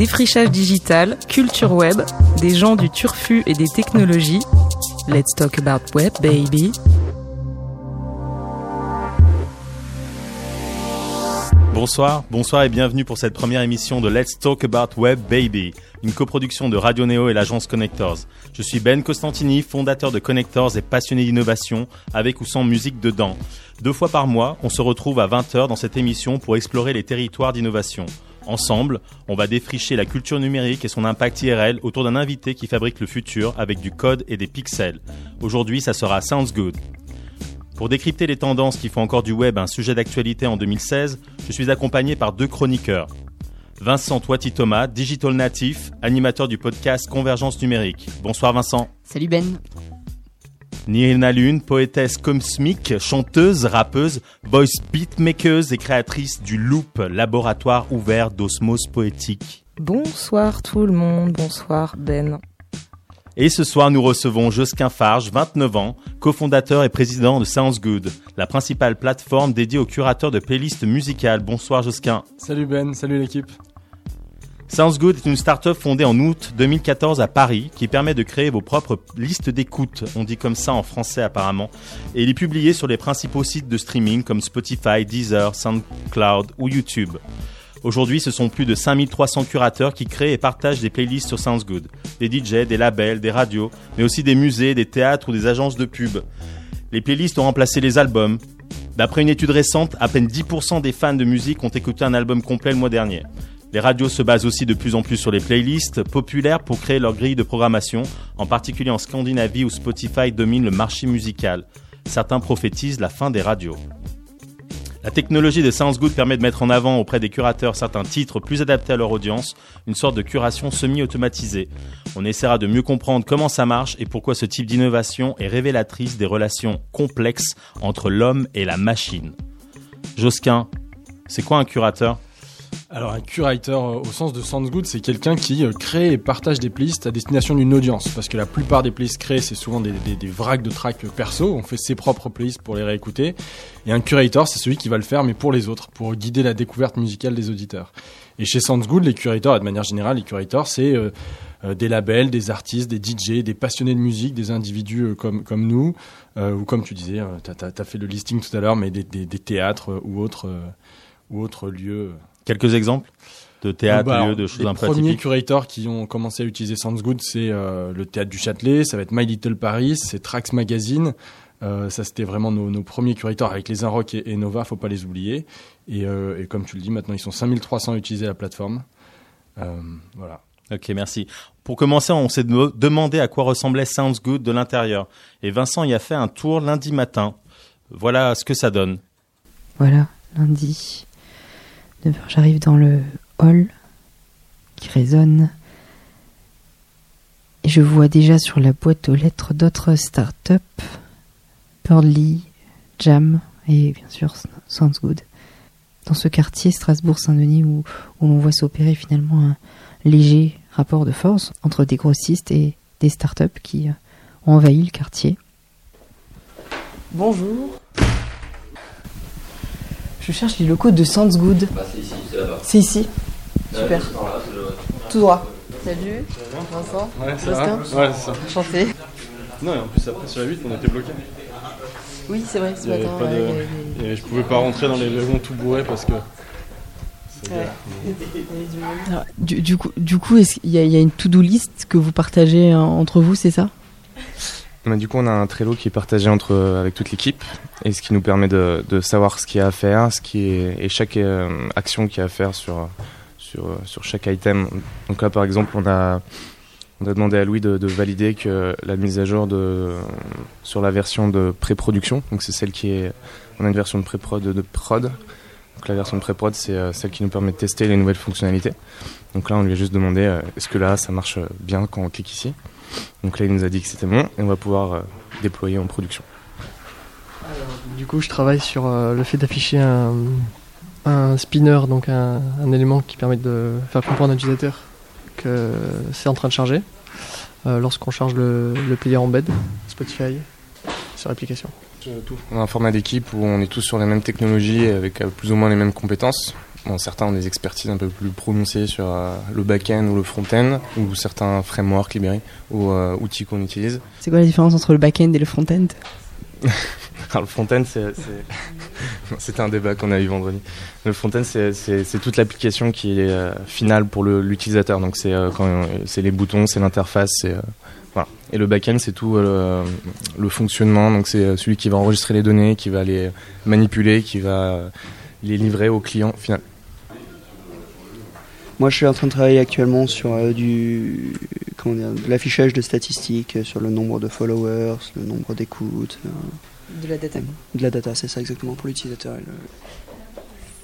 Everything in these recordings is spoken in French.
Défrichage digital, culture web, des gens du turfu et des technologies. Let's talk about web, baby. Bonsoir, bonsoir et bienvenue pour cette première émission de Let's Talk About Web Baby, une coproduction de Radio Neo et l'agence Connectors. Je suis Ben Costantini, fondateur de Connectors et passionné d'innovation, avec ou sans musique dedans. Deux fois par mois, on se retrouve à 20h dans cette émission pour explorer les territoires d'innovation. Ensemble, on va défricher la culture numérique et son impact IRL autour d'un invité qui fabrique le futur avec du code et des pixels. Aujourd'hui, ça sera Sounds Good. Pour décrypter les tendances qui font encore du web un sujet d'actualité en 2016, je suis accompagné par deux chroniqueurs. Vincent Toiti-Thomas, digital natif, animateur du podcast Convergence numérique. Bonsoir Vincent. Salut Ben. Nina Lune, poétesse cosmique, chanteuse, rappeuse, voice beatmaker et créatrice du Loop, laboratoire ouvert d'osmose poétique. Bonsoir tout le monde, bonsoir Ben. Et ce soir, nous recevons Josquin Farge, 29 ans, cofondateur et président de Sounds Good, la principale plateforme dédiée aux curateurs de playlists musicales. Bonsoir Josquin. Salut Ben, salut l'équipe. Sounds Good est une start-up fondée en août 2014 à Paris qui permet de créer vos propres listes d'écoute, on dit comme ça en français apparemment, et les publier sur les principaux sites de streaming comme Spotify, Deezer, SoundCloud ou YouTube. Aujourd'hui, ce sont plus de 5300 curateurs qui créent et partagent des playlists sur Sounds Good. Des DJ, des labels, des radios, mais aussi des musées, des théâtres ou des agences de pub. Les playlists ont remplacé les albums. D'après une étude récente, à peine 10% des fans de musique ont écouté un album complet le mois dernier. Les radios se basent aussi de plus en plus sur les playlists populaires pour créer leur grille de programmation, en particulier en Scandinavie où Spotify domine le marché musical. Certains prophétisent la fin des radios. La technologie de Sounds Good permet de mettre en avant auprès des curateurs certains titres plus adaptés à leur audience, une sorte de curation semi-automatisée. On essaiera de mieux comprendre comment ça marche et pourquoi ce type d'innovation est révélatrice des relations complexes entre l'homme et la machine. Josquin, c'est quoi un curateur? Alors un curator euh, au sens de Sounds c'est quelqu'un qui euh, crée et partage des playlists à destination d'une audience. Parce que la plupart des playlists créées, c'est souvent des, des, de tracks perso. On fait ses propres playlists pour les réécouter. Et un curator, c'est celui qui va le faire, mais pour les autres, pour guider la découverte musicale des auditeurs. Et chez Sounds Good, les curators, de manière générale, les curators, c'est euh, des labels, des artistes, des DJ, des passionnés de musique, des individus comme, nous, ou comme tu disais, tu as, fait le listing tout à l'heure, mais des, théâtres ou autres lieux. Quelques exemples de théâtre, bah, de choses un peu Les premiers curators qui ont commencé à utiliser Sounds Good, c'est euh, le théâtre du Châtelet, ça va être My Little Paris, c'est Trax Magazine. Euh, ça, c'était vraiment nos, nos, premiers curators avec les Inrock et, et, Nova, faut pas les oublier. Et, euh, et, comme tu le dis, maintenant ils sont 5300 à utiliser la plateforme. voilà. Ok, merci. Pour commencer, on s'est demandé à quoi ressemblait Sounds Good de l'intérieur. Et Vincent y a fait un tour lundi matin. Voilà ce que ça donne. Voilà, lundi. 9h, j'arrive dans le hall qui résonne. Et je vois déjà sur la boîte aux lettres d'autres startups, Birdly, Jam et bien sûr Sounds Good. Dans ce quartier Strasbourg-Saint-Denis où, où l'on voit s'opérer finalement un léger rapport de force entre des grossistes et des startups qui ont envahi le quartier. Bonjour. Je cherche les locaux de Sounds Good. Bah, c'est ici, c'est là-bas. C'est ici. Super. Là, le... Tout droit. Salut, Vincent. Ouais, ça. Ouais, c'est ça. Enchanté. Non, et en plus, après, sur la 8, on était bloqué. Oui, c'est vrai, ce matin. pas ouais, avait- Et je pouvais pas rentrer dans les wagons tout bourrés parce que. c'est Ouais. Alors, du, du coup, du coup est-ce qu'il y, a- il y a une to-do list que vous partagez euh, entre vous, c'est ça? Du coup, on a un Trello qui est partagé entre, euh, avec toute l'équipe et ce qui nous permet de, de savoir ce qu'il y a à faire, ce qui est, et chaque euh, action qu'il y a à faire sur, sur, euh, sur chaque item. Donc là, par exemple, on a, on a demandé à Louis de, de valider que la mise à jour de, sur la version de pré-production, donc c'est celle qui est, on a une version de pré-prod de prod. Donc la version de pré-prod, c'est celle qui nous permet de tester les nouvelles fonctionnalités. Donc là, on lui a juste demandé est-ce que là, ça marche bien quand on clique ici? Donc là, il nous a dit que c'était bon et on va pouvoir euh, déployer en production. Du coup, je travaille sur euh, le fait d'afficher un, un spinner, donc un, un élément qui permet de faire comprendre à l'utilisateur que c'est en train de charger euh, lorsqu'on charge le, le player embed Spotify sur l'application. On a un format d'équipe où on est tous sur les mêmes technologies et avec plus ou moins les mêmes compétences. Bon, certains ont des expertises un peu plus prononcées sur euh, le back-end ou le front-end, ou certains frameworks libérés ou euh, outils qu'on utilise. C'est quoi la différence entre le back-end et le front-end? Alors, le front-end, c'est- un débat qu'on a eu vendredi. Le front-end, c'est- toute l'application qui est euh, finale pour l'utilisateur. Donc, c'est c'est les boutons, c'est l'interface, c'est voilà. Et le back-end, c'est tout euh, le, le fonctionnement. Donc, c'est celui qui va enregistrer les données, qui va les manipuler, qui va les livrer au client final. Moi, je suis en train de travailler actuellement sur euh, du comment dire, de l'affichage de statistiques euh, sur le nombre de followers, le nombre d'écoutes, euh, De la data. de la data, c'est ça exactement pour l'utilisateur. le-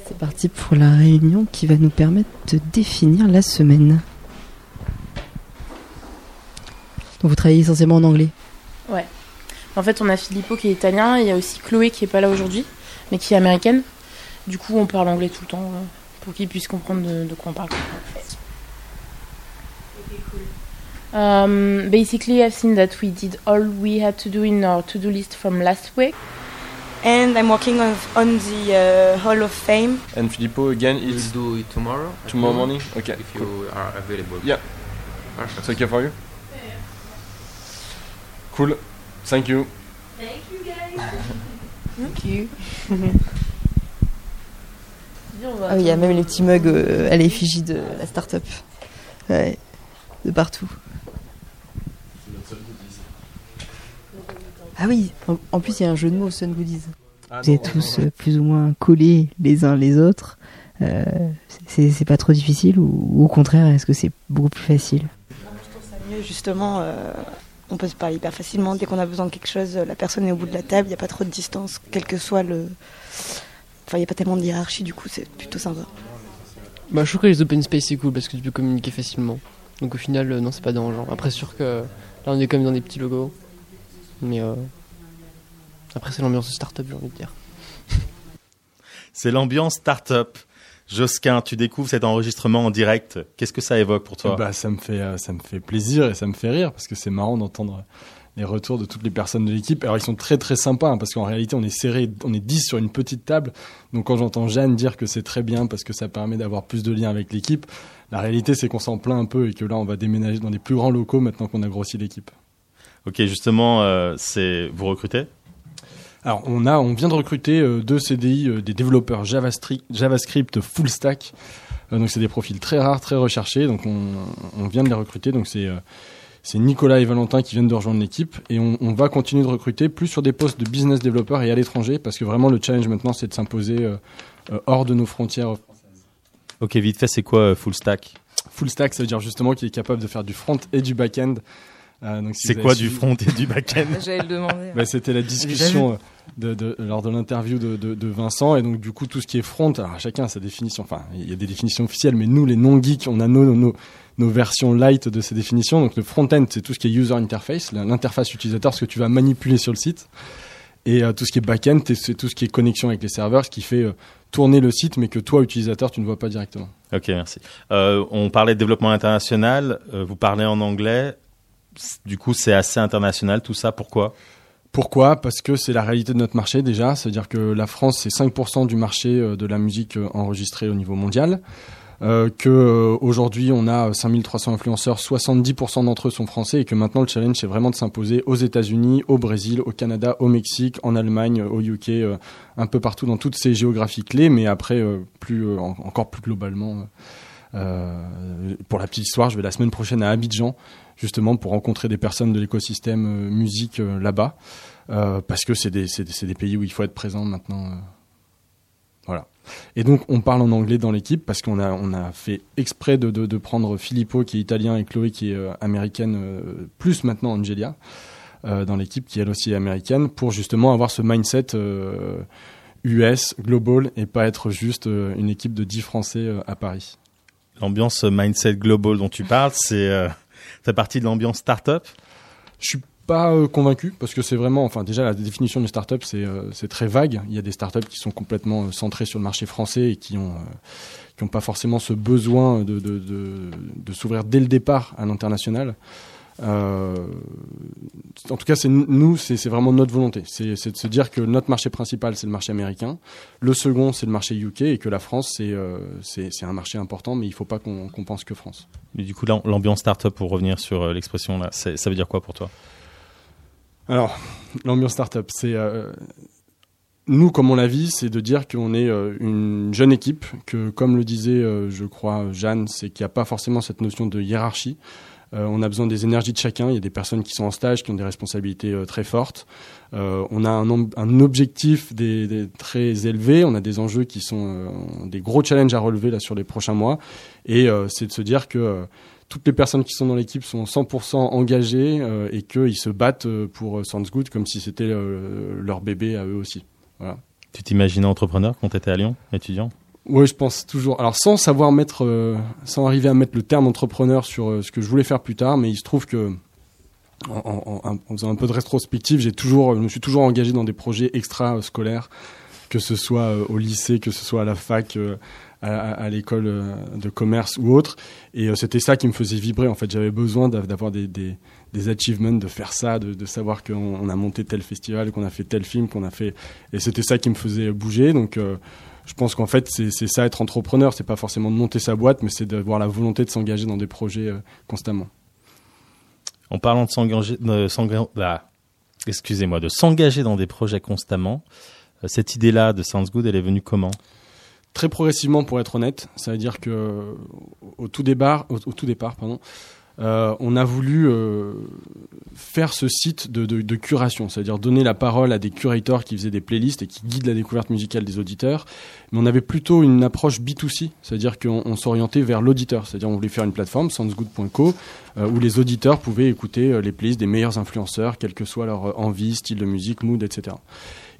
C'est parti pour la réunion qui va nous permettre de définir la semaine. Donc vous travaillez essentiellement en anglais. En fait, on a Filippo qui est italien, et il y a aussi Chloé qui est pas là aujourd'hui, mais qui est américaine. Du coup, on parle anglais tout le temps pour qu'ils puissent comprendre de, de quoi on parle. Um, basically, I've seen that we did all we had to do in our to-do list from last week. and I'm working on, on the uh, Hall of Fame. And Filippo, again, We'll it's do it tomorrow. tomorrow morning? Okay, If cool. you are available. Yeah. Perfect. It's okay for you? Cool. Thank you. Thank you. Ah oui, il y a même les petits mugs euh, à l'effigie de la start-up. Ouais, de partout. Ah oui, en, en plus il y a un jeu de mots, Sun Goodies. Vous êtes tous euh, plus ou moins collés les uns les autres. Euh, c'est c'est pas trop difficile ou, ou au contraire, est-ce que c'est beaucoup plus facile? Je trouve ça mieux, justement. euh, on peut se parler hyper facilement. Dès qu'on a besoin de quelque chose, la personne est au bout de la table. Il n'y a pas trop de distance, quel que soit le. Enfin, il n'y a pas tellement de hiérarchie, du coup, c'est plutôt sympa. Bah, je trouve que les open space c'est cool parce que tu peux communiquer facilement. Donc au final, euh, non, c'est pas dérangeant. Après, sûr que là, on est quand même dans des petits logos. Mais euh, après, c'est l'ambiance de start-up, j'ai envie de dire. C'est l'ambiance start-up. Josquin, tu découvres cet enregistrement en direct. Qu'est-ce que ça évoque pour toi? Bah, ça me fait, euh, ça me fait plaisir et ça me fait rire parce que c'est marrant d'entendre les retours de toutes les personnes de l'équipe. Alors, ils sont très très sympas hein, parce qu'en réalité, on est serré, on est 10 sur une petite table. Donc, quand j'entends Jeanne dire que c'est très bien parce que ça permet d'avoir plus de liens avec l'équipe, la réalité, c'est qu'on s'en plaint un peu et que là, on va déménager dans des plus grands locaux maintenant qu'on a grossi l'équipe. Ok, justement, euh, c'est vous recrutez? Alors, on a, on vient de recruter euh, deux CDI, euh, des développeurs JavaScript, JavaScript full stack. Euh, donc, c'est des profils très rares, très recherchés. Donc, on, on vient de les recruter. Donc, c'est c'est Nicolas et Valentin qui viennent de rejoindre l'équipe. Et on, on va continuer de recruter plus sur des postes de business développeurs et à l'étranger parce que vraiment, le challenge maintenant, c'est de s'imposer euh, euh, hors de nos frontières. Ok, vite fait, c'est quoi euh, full stack? Full stack, ça veut dire justement qu'il est capable de faire du front et du back-end. Euh, donc, si C'est quoi du front et du back-end? J'allais le demander. Bah, C'était la discussion euh, lors de l'interview de, Vincent. Et donc, du coup, tout ce qui est front, alors chacun a sa définition. Enfin, il y a des définitions officielles, mais nous, les non-geeks, on a nos, versions light de ces définitions. Donc, le front-end, c'est tout ce qui est user interface, l'interface utilisateur, ce que tu vas manipuler sur le site. Et euh, tout ce qui est back-end, c'est- tout ce qui est connexion avec les serveurs, ce qui fait euh, tourner le site, mais que toi, utilisateur, tu ne vois pas directement. Ok, merci. Euh, on parlait de développement international. vous parlez en anglais. Du coup, c'est assez international tout ça. Pourquoi? Pourquoi? Parce que c'est la réalité de notre marché déjà. C'est-à-dire que la France, c'est 5% du marché euh, de la musique euh, enregistrée au niveau mondial. Euh, que euh, aujourd'hui on a 5300 influenceurs, 70% d'entre eux sont français et que maintenant le challenge c'est vraiment de s'imposer aux États-Unis, au Brésil, au Canada, au Mexique, en Allemagne, au UK, un peu partout dans toutes ces géographies clés, mais après plus en- encore plus globalement. pour la petite histoire, je vais la semaine prochaine à Abidjan justement pour rencontrer des personnes de l'écosystème euh, musique euh, là-bas, euh, parce que c'est des, des, des pays où il faut être présent maintenant. Voilà. Et donc on parle en anglais dans l'équipe parce qu'on a, on a fait exprès de, de, de prendre Filippo qui est italien et Chloé qui est américaine, euh, plus maintenant Angelia, euh, dans l'équipe qui elle aussi est américaine, pour justement avoir ce mindset US, global, et pas être juste une équipe de 10 Français à Paris. L'ambiance mindset global dont tu parles, c'est fait partie de l'ambiance startup. Je suis pas euh, convaincu parce que c'est vraiment, enfin déjà la définition de startup c'est euh, c'est très vague. Il y a des startups qui sont complètement euh, centrées sur le marché français et qui ont euh, qui ont pas forcément ce besoin de s'ouvrir dès le départ à l'international. Euh, en tout cas, c'est nous, c'est vraiment notre volonté. C'est de se dire que notre marché principal, c'est le marché américain. Le second, c'est le marché UK et que la France, c'est euh, c'est un marché important, mais il faut pas qu'on pense que France. Mais du coup, l'ambiance startup, pour revenir sur euh, l'expression là, ça veut dire quoi pour toi? Alors, l'ambiance startup, c'est euh, nous, comme on la vit, c'est de dire qu'on est euh, une jeune équipe, que comme le disait, je crois, Jeanne, c'est qu'il n'y a pas forcément cette notion de hiérarchie. Euh, on a besoin des énergies de chacun. Il y a des personnes qui sont en stage, qui ont des responsabilités euh, très fortes. Euh, on a un, objectif très élevé. On a des enjeux qui sont des gros challenges à relever là sur les prochains mois. Et c'est de se dire que toutes les personnes qui sont dans l'équipe sont 100% engagées et qu'ils se battent pour Sounds Good comme si c'était leur bébé à eux aussi. Tu t'imaginais entrepreneur quand tu étais à Lyon, étudiant? Oui, je pense toujours. Alors sans savoir mettre, euh, sans arriver à mettre le terme entrepreneur sur euh, ce que je voulais faire plus tard, mais il se trouve que en, faisant un peu de rétrospective, j'ai toujours, je me suis toujours engagé dans des projets extra-scolaires, que ce soit euh, au lycée, que ce soit à la fac, à, l'école de commerce ou autre. Et c'était ça qui me faisait vibrer. En fait, j'avais besoin d'av- d'avoir des, achievements, de faire ça, de, savoir qu'on on a monté tel festival, qu'on a fait tel film, qu'on a fait. Et c'était ça qui me faisait bouger. Donc je pense qu'en fait, c'est ça être entrepreneur. C'est pas forcément de monter sa boîte, mais c'est d'avoir la volonté de s'engager dans des projets euh, constamment. En parlant de s'engager, de bah, excusez-moi, de s'engager dans des projets constamment, euh, cette idée-là de Sounds Good, elle est venue comment? Très progressivement, pour être honnête, ça veut dire que euh, au tout départ, au, au tout départ, pardon, on a voulu euh, faire ce site de, de, de curation, c'est-à-dire donner la parole à des curators qui faisaient des playlists et qui guident la découverte musicale des auditeurs. Mais on avait plutôt une approche B2C, c'est-à-dire qu'on on s'orientait vers l'auditeur, c'est-à-dire on voulait faire une plateforme, soundsgood.co, euh, où les auditeurs pouvaient écouter euh, les playlists des meilleurs influenceurs, quelle que soit leur euh, envie, style de musique, mood, etc.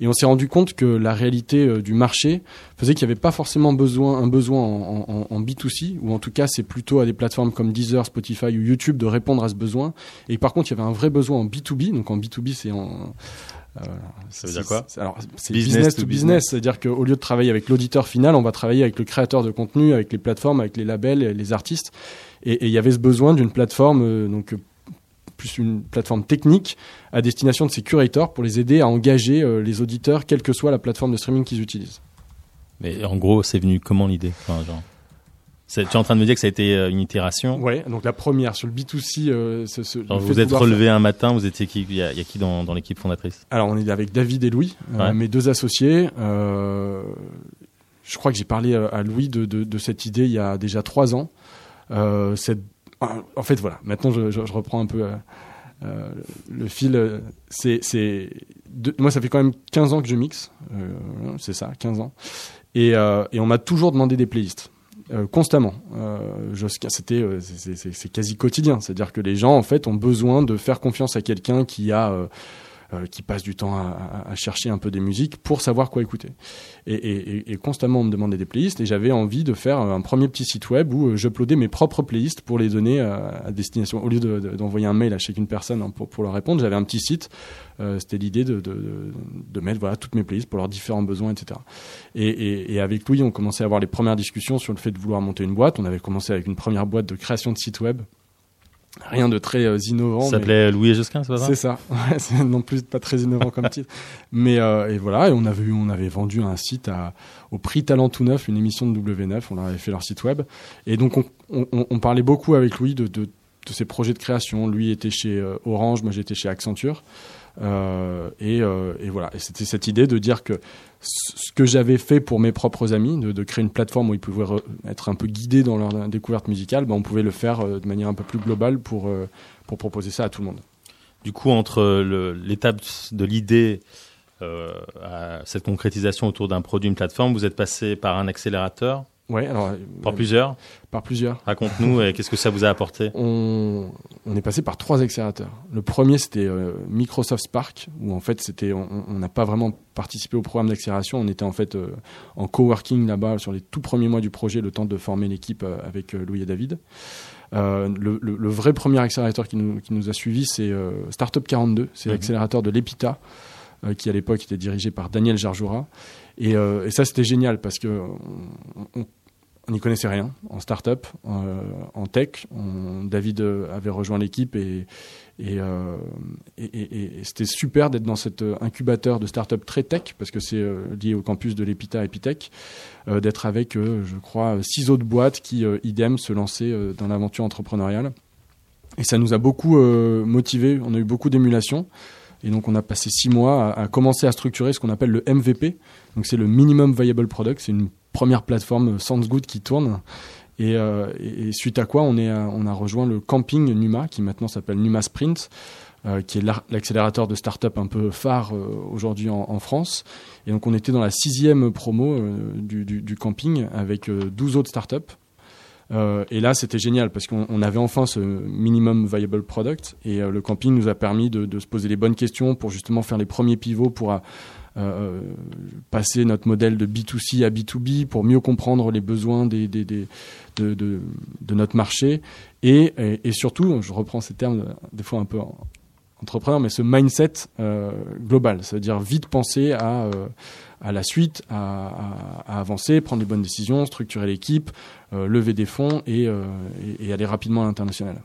Et on s'est rendu compte que la réalité euh, du marché faisait qu'il n'y avait pas forcément besoin, un besoin en, en- en B2C, ou en tout cas c'est plutôt à des plateformes comme Deezer, Spotify ou YouTube de répondre à ce besoin. Et par contre, il y avait un vrai besoin en B2B, donc en B2B c'est en... euh, Ça veut dire quoi? Alors, c'est Business business, to business. c'est-à-dire qu'au lieu de travailler avec l'auditeur final, on va travailler avec le créateur de contenu, avec les plateformes, avec les labels, les artistes. Et il y avait ce besoin d'une plateforme, euh, donc plus une plateforme technique à destination de ces curators pour les aider à engager euh, les auditeurs, quelle que soit la plateforme de streaming qu'ils utilisent. Mais en gros, c'est venu comment l'idée? Enfin, genre, c'est- Tu es en train de me dire que ça a été euh, une itération Ouais, donc la première sur le B2C, euh, ce- le Vous êtes relevé un matin, vous étiez qui Il y, a il y a qui dans, dans l'équipe fondatrice? Alors on est avec David et Louis, euh, mes deux associés. Euh, je crois que j'ai parlé à Louis de, de- de cette idée il y a déjà trois ans. Cette- en fait voilà, maintenant je, reprends un peu euh, euh, le fil. C'est, c'est moi ça fait quand même 15 ans que je mixe, euh, c'est ça, 15 ans. Et, on m'a toujours demandé des playlists. constamment. C'était, c'est- quasi quotidien. C'est-à-dire que les gens en fait ont besoin de faire confiance à quelqu'un qui a qui passe du temps à, à- chercher un peu des musiques pour savoir quoi écouter. Et, et- et- constamment, on me demandait des playlists et j'avais envie de faire un premier petit site web où euh, j'uploadais mes propres playlists pour les donner à, destination. Au lieu de- de- d'envoyer un mail à chacune personne hein, pour, pour leur répondre, j'avais un petit site. Euh, C'était l'idée de, de, mettre voilà, toutes mes playlists pour leurs différents besoins, etc. Et, et- et avec Louis, on commençait à avoir les premières discussions sur le fait de vouloir monter une boîte. On avait commencé avec une première boîte de création de site web. Rien de très euh, innovant. Ça mais- s'appelait Louis et Josquin, c'est pas ça? C'est ça. Ouais, c'est non plus pas très innovant comme titre. Mais euh, et voilà, et on avait eu- on avait vendu un site à, au prix Talent tout neuf, une émission de W9. On avait fait leur site web. Et donc on, on- on- on parlait beaucoup avec Louis de, de, de ses projets de création. Lui était chez euh, Orange, moi j'étais chez Accenture. Euh, et, euh, et voilà. Et c'était cette idée de dire que ce que j'avais fait pour mes propres amis, de, créer une plateforme où ils pouvaient re- être un peu guidés dans leur découverte musicale, ben, on pouvait le faire euh, de manière un peu plus globale pour, euh, pour proposer ça à tout le monde. Du coup, entre l'étape de l'idée euh, à cette concrétisation autour d'un produit, une plateforme, vous êtes passé par un accélérateur, Ouais, alors par euh, plusieurs. par plusieurs. Raconte-nous, et qu'est-ce que ça vous a apporté on, on est passé par trois accélérateurs. Le premier, c'était euh, Microsoft Spark, où en fait, c'était, on n'a pas vraiment participé au programme d'accélération. On était en fait euh, en coworking là-bas sur les tout premiers mois du projet, le temps de former l'équipe euh, avec euh, Louis et David. Euh, le, le- le vrai premier accélérateur qui nous, qui nous a suivis, c'est euh, Startup 42. C'est Mhm. l'accélérateur de l'EPITA, euh, qui à l'époque était dirigé par Daniel Jarjoura. Et, euh, et ça, c'était génial parce que on- n'y connaissait rien en start-up, euh, en tech. David euh, avait rejoint l'équipe et, euh, c'était super d'être dans cet euh, incubateur de start-up très tech, parce que c'est euh, lié au campus de l'EPITA Epitech, euh, d'être avec, euh, je crois, six autres boîtes qui, euh, idem, se lançaient euh, dans l'aventure entrepreneuriale. Et ça nous a beaucoup euh, motivés, on a eu beaucoup d'émulation. Et donc on a passé six mois à, commencer à structurer ce qu'on appelle le MVP. Donc c'est le Minimum Viable Product, c'est une première plateforme SoundsGood qui tourne. Et, euh, et- suite à quoi on, est, à- on a rejoint le camping Numa, qui maintenant s'appelle Numa Sprint, euh, qui est l'accélérateur de start-up un peu phare euh, aujourd'hui en, France. Et donc on était dans la sixième promo euh, du, du- camping avec euh, 12 autres start-up. Euh, et là, c'était génial parce qu'on on avait enfin ce minimum viable product et euh, le camping nous a permis de, se poser les bonnes questions pour justement faire les premiers pivots pour euh, passer notre modèle de B2C à B2B pour mieux comprendre les besoins de, notre marché. Et, surtout, je reprends ces termes des fois un peu en- entrepreneur, mais ce mindset global, c'est-à-dire vite penser à, la suite, à, à- avancer, prendre les bonnes décisions, structurer l'équipe, lever des fonds et, euh, et- et aller rapidement à l'international.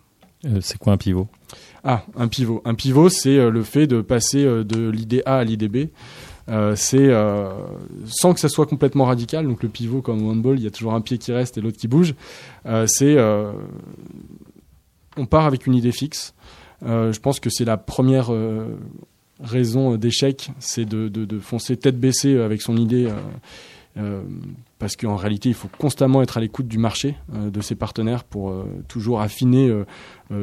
Euh, c'est quoi un pivot? Ah, un pivot. Un pivot, c'est euh, le fait de passer euh, de l'idée A à l'idée B. Euh, c'est euh, sans que ça soit complètement radical. Donc le pivot, comme au handball, il y a toujours un pied qui reste et l'autre qui bouge. Euh, c'est euh, on part avec une idée fixe. Euh, je pense que c'est la première euh, raison d'échec, c'est de, de- de foncer tête baissée avec son idée. Euh, parce qu'en réalité, il faut constamment être à l'écoute du marché, euh, de ses partenaires, pour euh, toujours affiner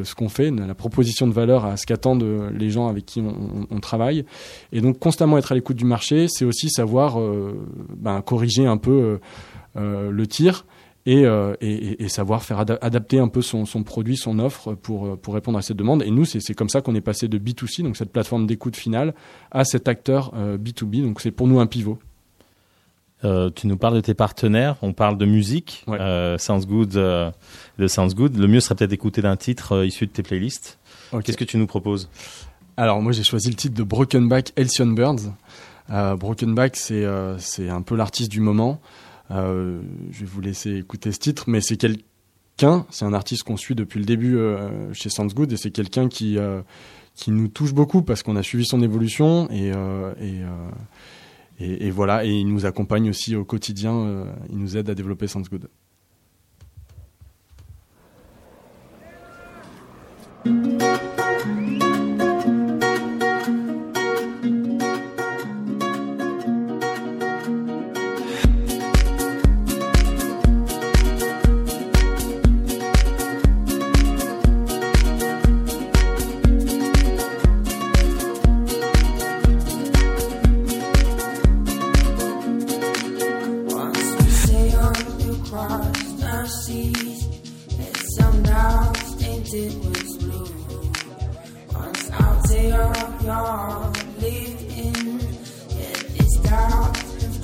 ce qu'on fait, la proposition de valeur à ce qu'attendent les gens avec qui on, travaille. Et donc, constamment être à l'écoute du marché, c'est aussi savoir ben, corriger un peu le tir et, savoir faire ada- adapter un peu son, produit, son offre pour, répondre à cette demande. Et nous, c'est comme ça qu'on est passé de B2C, donc cette plateforme d'écoute finale, à cet acteur euh, B2B. Donc, c'est pour nous un pivot. Euh, tu nous parles de tes partenaires, on parle de musique, euh, Sounds Good, euh, de Sounds Good. Le mieux serait peut-être d'écouter d'un titre issu de tes playlists. Qu'est-ce que tu nous proposes? Alors moi j'ai choisi le titre de Broken Back Halcyon Birds. Broken Back c'est c'est un peu l'artiste du moment. Je vais vous laisser écouter ce titre, mais c'est quelqu'un, c'est un artiste qu'on suit depuis le début chez Sounds Good et c'est quelqu'un qui qui nous touche beaucoup parce qu'on a suivi son évolution et et, et voilà et il nous accompagne aussi au quotidien. euh, il nous aide à développer Sounds Good.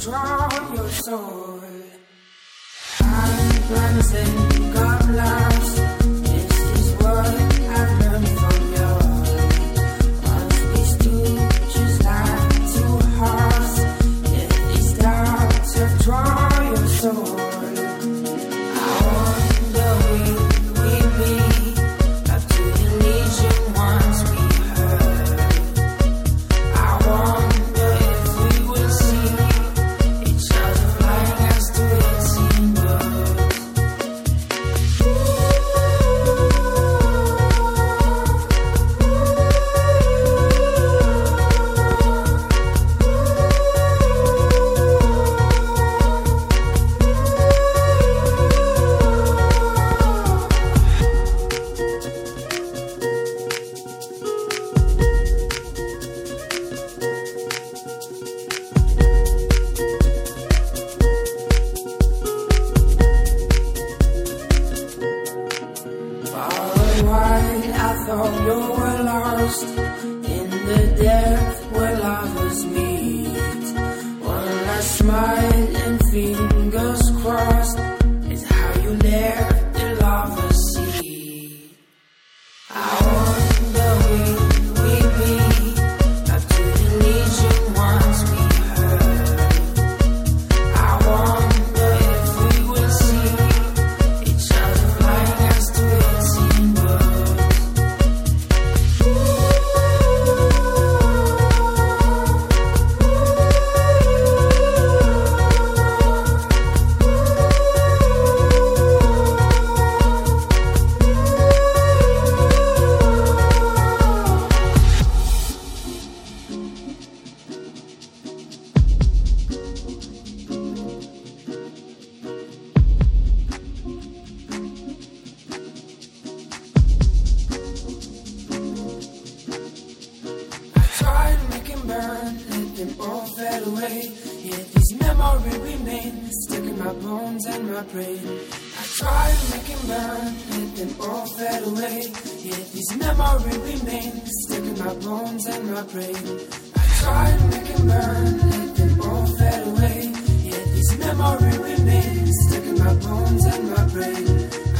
drown your soul. I'm dancing. I try to make them burn, let them all fade away. Yet these memories remain stuck in my bones and my brain. I try to make them burn, let them all fade away. Yet these memories remain stuck in my bones and my brain.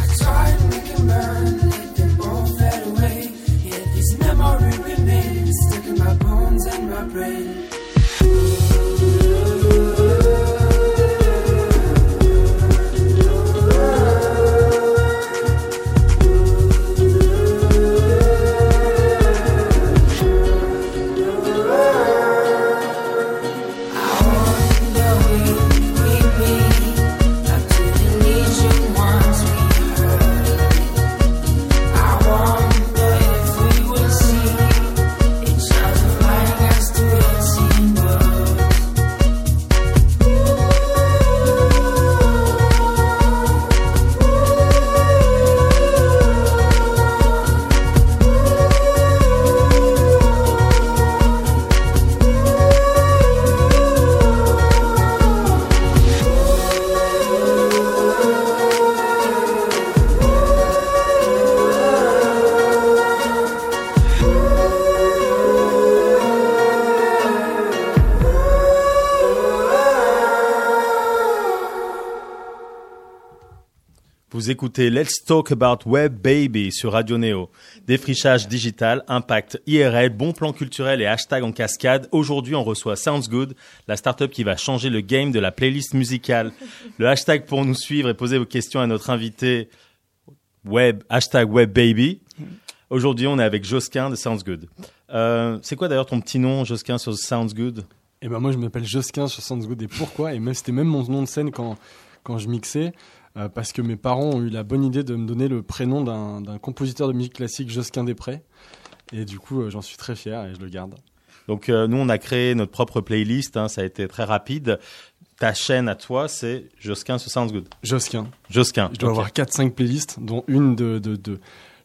I try to make them burn, let them all fade away. Yet these memories remain stuck in my bones and my brain. Écoutez Let's Talk About Web Baby sur Radio Neo. Défrichage digital, impact IRL, bon plan culturel et hashtag en cascade. Aujourd'hui, on reçoit Sounds Good, la startup qui va changer le game de la playlist musicale. Le hashtag pour nous suivre et poser vos questions à notre invité web, hashtag Web Baby. Aujourd'hui, on est avec Josquin de Sounds Good. Euh, c'est quoi d'ailleurs ton petit nom, Josquin, sur Sounds Good? Et ben moi je m'appelle Josquin sur Sounds Good et pourquoi? Et même c'était même mon nom de scène quand quand je mixais euh, parce que mes parents ont eu la bonne idée de me donner le prénom d'un compositeur de musique classique Josquin Després et du coup euh, j'en suis très fier et je le garde. Donc euh, nous, on a créé notre propre playlist, hein, ça a été très rapide. Ta chaîne à toi, c'est Josquin sur Sounds Good. Josquin. Josquin. Je dois avoir 4-5 playlists, dont une de, de, de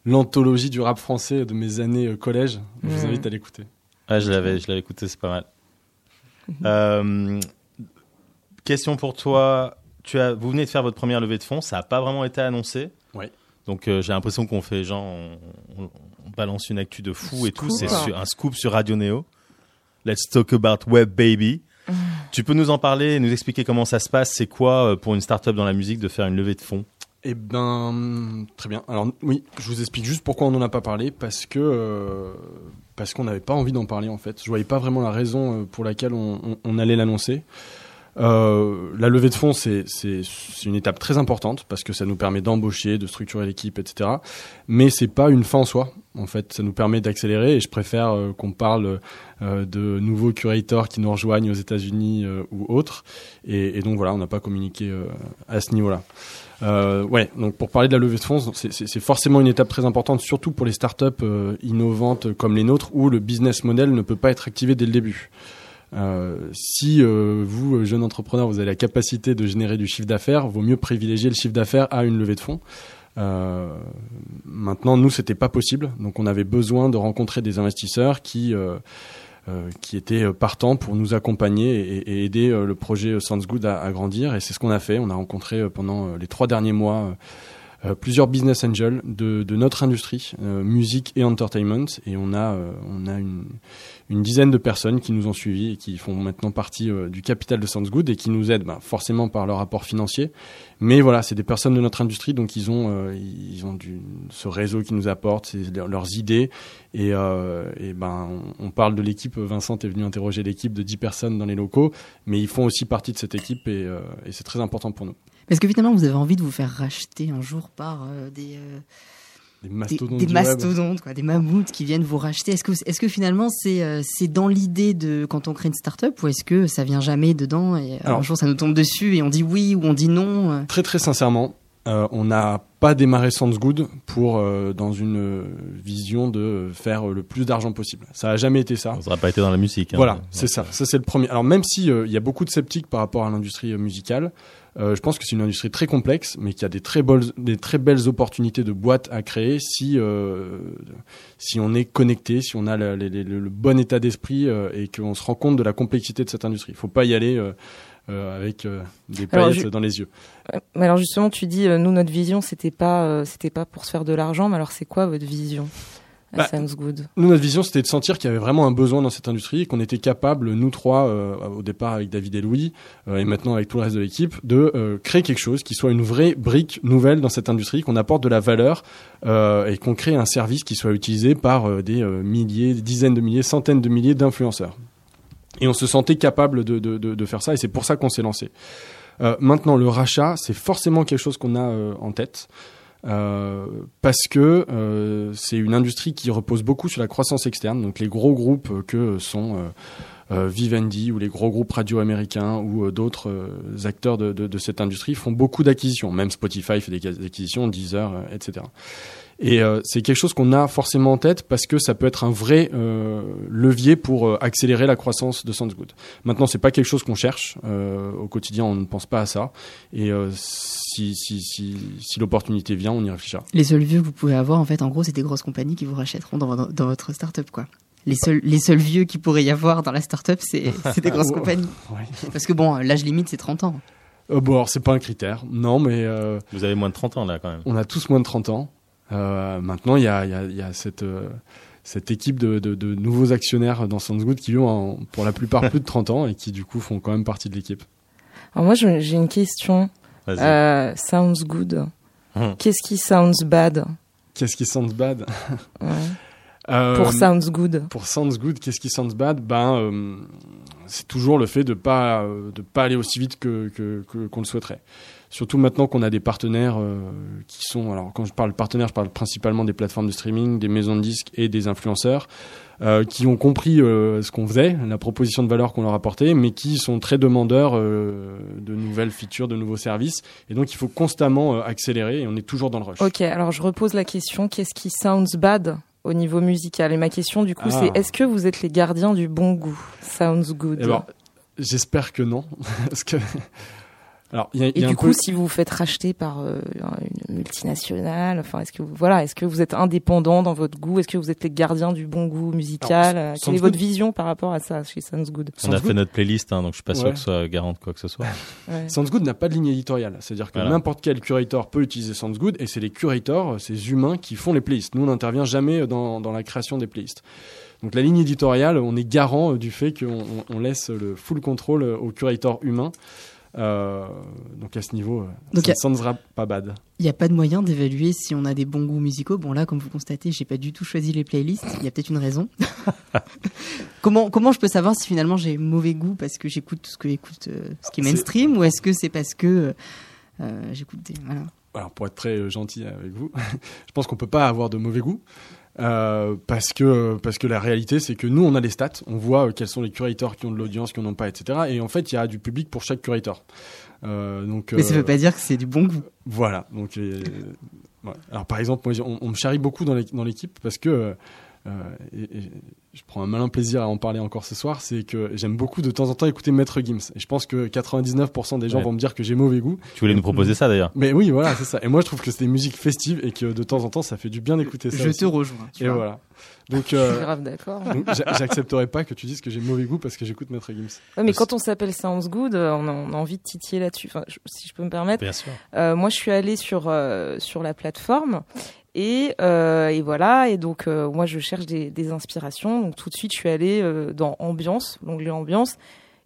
l'anthologie du rap français de mes années euh, collège. Je vous Mhm. invite à l'écouter. Ouais, je l'avais, je l'avais écouté, c'est pas mal. Euh, question pour toi. Tu as, vous venez de faire votre première levée de fonds, ça n'a pas vraiment été annoncé. Ouais. Donc euh, j'ai l'impression qu'on fait genre, on, on- on balance une actu de fou et tout. C'est un scoop sur Radio Neo. Let's talk about web baby. Tu peux nous en parler, nous expliquer comment ça se passe. C'est quoi euh, pour une startup dans la musique de faire une levée de fonds? Eh ben, très bien. Alors oui, je vous explique juste pourquoi on n'en a pas parlé, parce que euh, parce qu'on n'avait pas envie d'en parler en fait. Je voyais pas vraiment la raison pour laquelle on, on- on allait l'annoncer. Euh, la levée de fonds, c'est une étape très importante parce que ça nous permet d'embaucher, de structurer l'équipe, etc. Mais c'est pas une fin en soi. En fait, ça nous permet d'accélérer et je préfère euh, qu'on parle euh, de nouveaux curators qui nous rejoignent aux États-Unis ou autres. Et, et donc voilà, on n'a pas communiqué à ce niveau-là. Ouais, donc pour parler de la levée de fonds, c'est- forcément une étape très importante, surtout pour les startups innovantes comme les nôtres, où le business model ne peut pas être activé dès le début. Euh, si euh, vous, euh, jeune entrepreneur, vous avez la capacité de générer du chiffre d'affaires, vaut mieux privilégier le chiffre d'affaires à une levée de fonds. Maintenant, nous, c'était pas possible, donc on avait besoin de rencontrer des investisseurs qui qui étaient partants pour nous accompagner et, aider le projet Sounds Good à, grandir. Et c'est ce qu'on a fait. On a rencontré pendant les trois derniers mois plusieurs business angels de, de notre industrie, euh, musique et entertainment. Et on a, euh, on a une, une dizaine de personnes qui nous ont suivis et qui font maintenant partie euh, du capital de Sounds Good et qui nous aident bah, forcément par leur apport financier. Mais voilà, c'est des personnes de notre industrie, donc ils ont, euh, ils ont du, ce réseau qui nous apporte, leurs idées. Et, euh, et ben, on, on parle de l'équipe. Vincent est venu interroger l'équipe de 10 personnes dans les locaux, mais ils font aussi partie de cette équipe et, euh, et c'est très important pour nous. Parce que finalement, vous avez envie de vous faire racheter un jour par euh, des, euh, Des des, mastodontes. des web. mastodontes, quoi, des mammouths qui viennent vous racheter. Est-ce que, finalement c'est euh, c'est dans l'idée de quand on crée une start-up ou est-ce que ça vient jamais dedans et un jour ça nous tombe dessus et on dit oui ou on dit non euh? Très très sincèrement, euh, on n'a pas démarré Sounds Good pour euh, dans une vision de faire le plus d'argent possible. Ça a jamais été ça. Ça n'aurait pas été dans la musique. hein. Voilà, c'est ça. Ça c'est le premier. Alors même si euh, il y a beaucoup de sceptiques par rapport à l'industrie euh, musicale, euh, je pense que c'est une industrie très complexe, mais qu'il y a des très belles, des très belles opportunités de boîtes à créer si euh, si on est connecté, si on a le, le- le- le bon état d'esprit euh, et qu'on se rend compte de la complexité de cette industrie. Il faut pas y aller. avec des paillettes je- dans les yeux. Alors justement, tu dis, nous, notre vision, c'était pas, c'était pas pour se faire de l'argent, mais alors c'est quoi votre vision? Bah, Sounds Good Nous, notre vision, c'était de sentir qu'il y avait vraiment un besoin dans cette industrie et qu'on était capable, nous trois, euh, au départ avec David et Louis, euh, et maintenant avec tout le reste de l'équipe, de euh, créer quelque chose qui soit une vraie brique nouvelle dans cette industrie, qu'on apporte de la valeur euh, et qu'on crée un service qui soit utilisé par euh, des euh, milliers, des dizaines de milliers, centaines de milliers d'influenceurs. Et on se sentait capable de, de, de, de faire ça et c'est pour ça qu'on s'est lancé. Euh, maintenant, le rachat, c'est forcément quelque chose qu'on a euh, en tête. Euh, parce que euh, c'est une industrie qui repose beaucoup sur la croissance externe. Donc les gros groupes euh, que sont euh, Vivendi ou les gros groupes radio-américains ou euh, d'autres acteurs de, de, de cette industrie font beaucoup d'acquisitions. Même Spotify fait des acquisitions, Deezer, etc. Et euh, c'est quelque chose qu'on a forcément en tête parce que ça peut être un vrai euh, levier pour euh, accélérer la croissance de Soundsgood. Maintenant, c'est pas quelque chose qu'on cherche euh, au quotidien. On ne pense pas à ça. Et euh, si, si, si, si l'opportunité vient, on y réfléchira. Les seuls vieux que vous pouvez avoir, en fait, en gros, c'est des grosses compagnies qui vous rachèteront dans, vo- dans votre start-up, quoi. Les seuls, les seuls vieux qu'il pourrait y avoir dans la start-up, c'est des grosses compagnies. Ouais. Parce que bon, l'âge limite, c'est 30 ans. Euh, bon, alors c'est pas un critère, non, mais euh, Vous avez moins de 30 ans là quand même. on a tous moins de 30 ans. Euh, maintenant, il y a, il y a, il y a cette, euh, cette équipe de, de, de nouveaux actionnaires dans Soundsgood qui ont pour la plupart plus de 30 ans et qui du coup font quand même partie de l'équipe. Alors moi, j'ai une question. Vas-y. Euh, sounds good. Hum. Qu'est-ce qui sounds bad? Qu'est-ce qui sounds bad? Ouais. Euh, Pour sounds good. Pour Sounds Good, qu'est-ce qui sounds bad? Ben, euh, c'est toujours le fait de pas euh, de pas aller aussi vite que- qu'on le souhaiterait. Surtout maintenant qu'on a des partenaires euh, qui sont alors quand je parle partenaires, je parle principalement des plateformes de streaming, des maisons de disques et des influenceurs euh, qui ont compris euh, ce qu'on faisait, la proposition de valeur qu'on leur apportait, mais qui sont très demandeurs euh, de nouvelles features, de nouveaux services, et donc il faut constamment accélérer et on est toujours dans le rush. Ok, alors je repose la question qu'est-ce qui sounds bad au niveau musical? Et ma question, du coup, Ah. c'est est-ce que vous êtes les gardiens du bon goût? Sounds good. Eh ben, j'espère que non, parce que alors il y a, Et y a du un coup, peu- si vous vous faites racheter par euh, une multinationale, enfin, est-ce que vous, voilà, est-ce que vous êtes indépendant dans votre goût? Est-ce que vous êtes les gardiens du bon goût musical? Alors, Sounds Quelle est Good- votre vision par rapport à ça chez Sounds Good On a Sounds fait notre playlist, hein, donc je suis pas sûr Ouais. que ce soit garant de quoi que ce soit. Ouais. SoundsGood n'a pas de ligne éditoriale. C'est-à-dire que Voilà. n'importe quel curator peut utiliser SoundsGood et c'est les curators, ces humains qui font les playlists. Nous, on n'intervient jamais dans, dans la création des playlists. Donc la ligne éditoriale, on est garant euh, du fait qu'on on- on laisse le full contrôle euh, au curator humain. Euh, donc à ce niveau, euh, Donc, ça ne sera pas bad. Il n'y a pas de moyen d'évaluer si on a des bons goûts musicaux. Bon là, comme vous constatez, j'ai pas du tout choisi les playlists. Il y a peut-être une raison. comment comment je peux savoir si finalement j'ai mauvais goût parce que j'écoute ce que écoute euh, ce qui est mainstream ou est-ce que c'est parce que euh, j'écoute des voilà. alors pour être très gentil avec vous, je pense qu'on peut pas avoir de mauvais goût. Euh, parce que parce que la réalité c'est que nous on a les stats, on voit euh, quels sont les curators qui ont de l'audience, qui en ont pas, etc. Et en fait il y a du public pour chaque curator. Euh, donc Mais ça euh, veut pas dire que c'est du bon goût. voilà. Donc ouais. alors par exemple moi, on, on me charrie beaucoup dans l'équ- dans l'équipe parce que et, et je prends un malin plaisir à en parler encore ce soir, c'est que j'aime beaucoup de temps en temps écouter Maître Gims. Et je pense que 99% des gens Ouais. vont me dire que j'ai mauvais gout. Tu voulais nous proposer ça d'ailleurs Mais oui, voilà, c'est ça. Et moi, je trouve que c'est des musiques festives et que de temps en temps, ça fait du bien d'écouter ça. Je aussi. te rejoins. tu Et vois. voilà. Donc, Je suis euh, grave d'accord. j'accepterai pas que tu dises que j'ai mauvais goût parce que j'écoute Maître Gims. Ouais, mais quand on s'appelle Sounds Good, euh, on a, on a envie de titiller là-dessus. Enfin, je- si je peux me permettre. Bien sûr. Euh, moi, je suis allée sur euh, sur la plateforme et, euh, et voilà. Et donc, euh, moi, je cherche des, des inspirations. Donc, tout de suite, je suis allée euh, dans Ambiance, l'onglet Ambiance,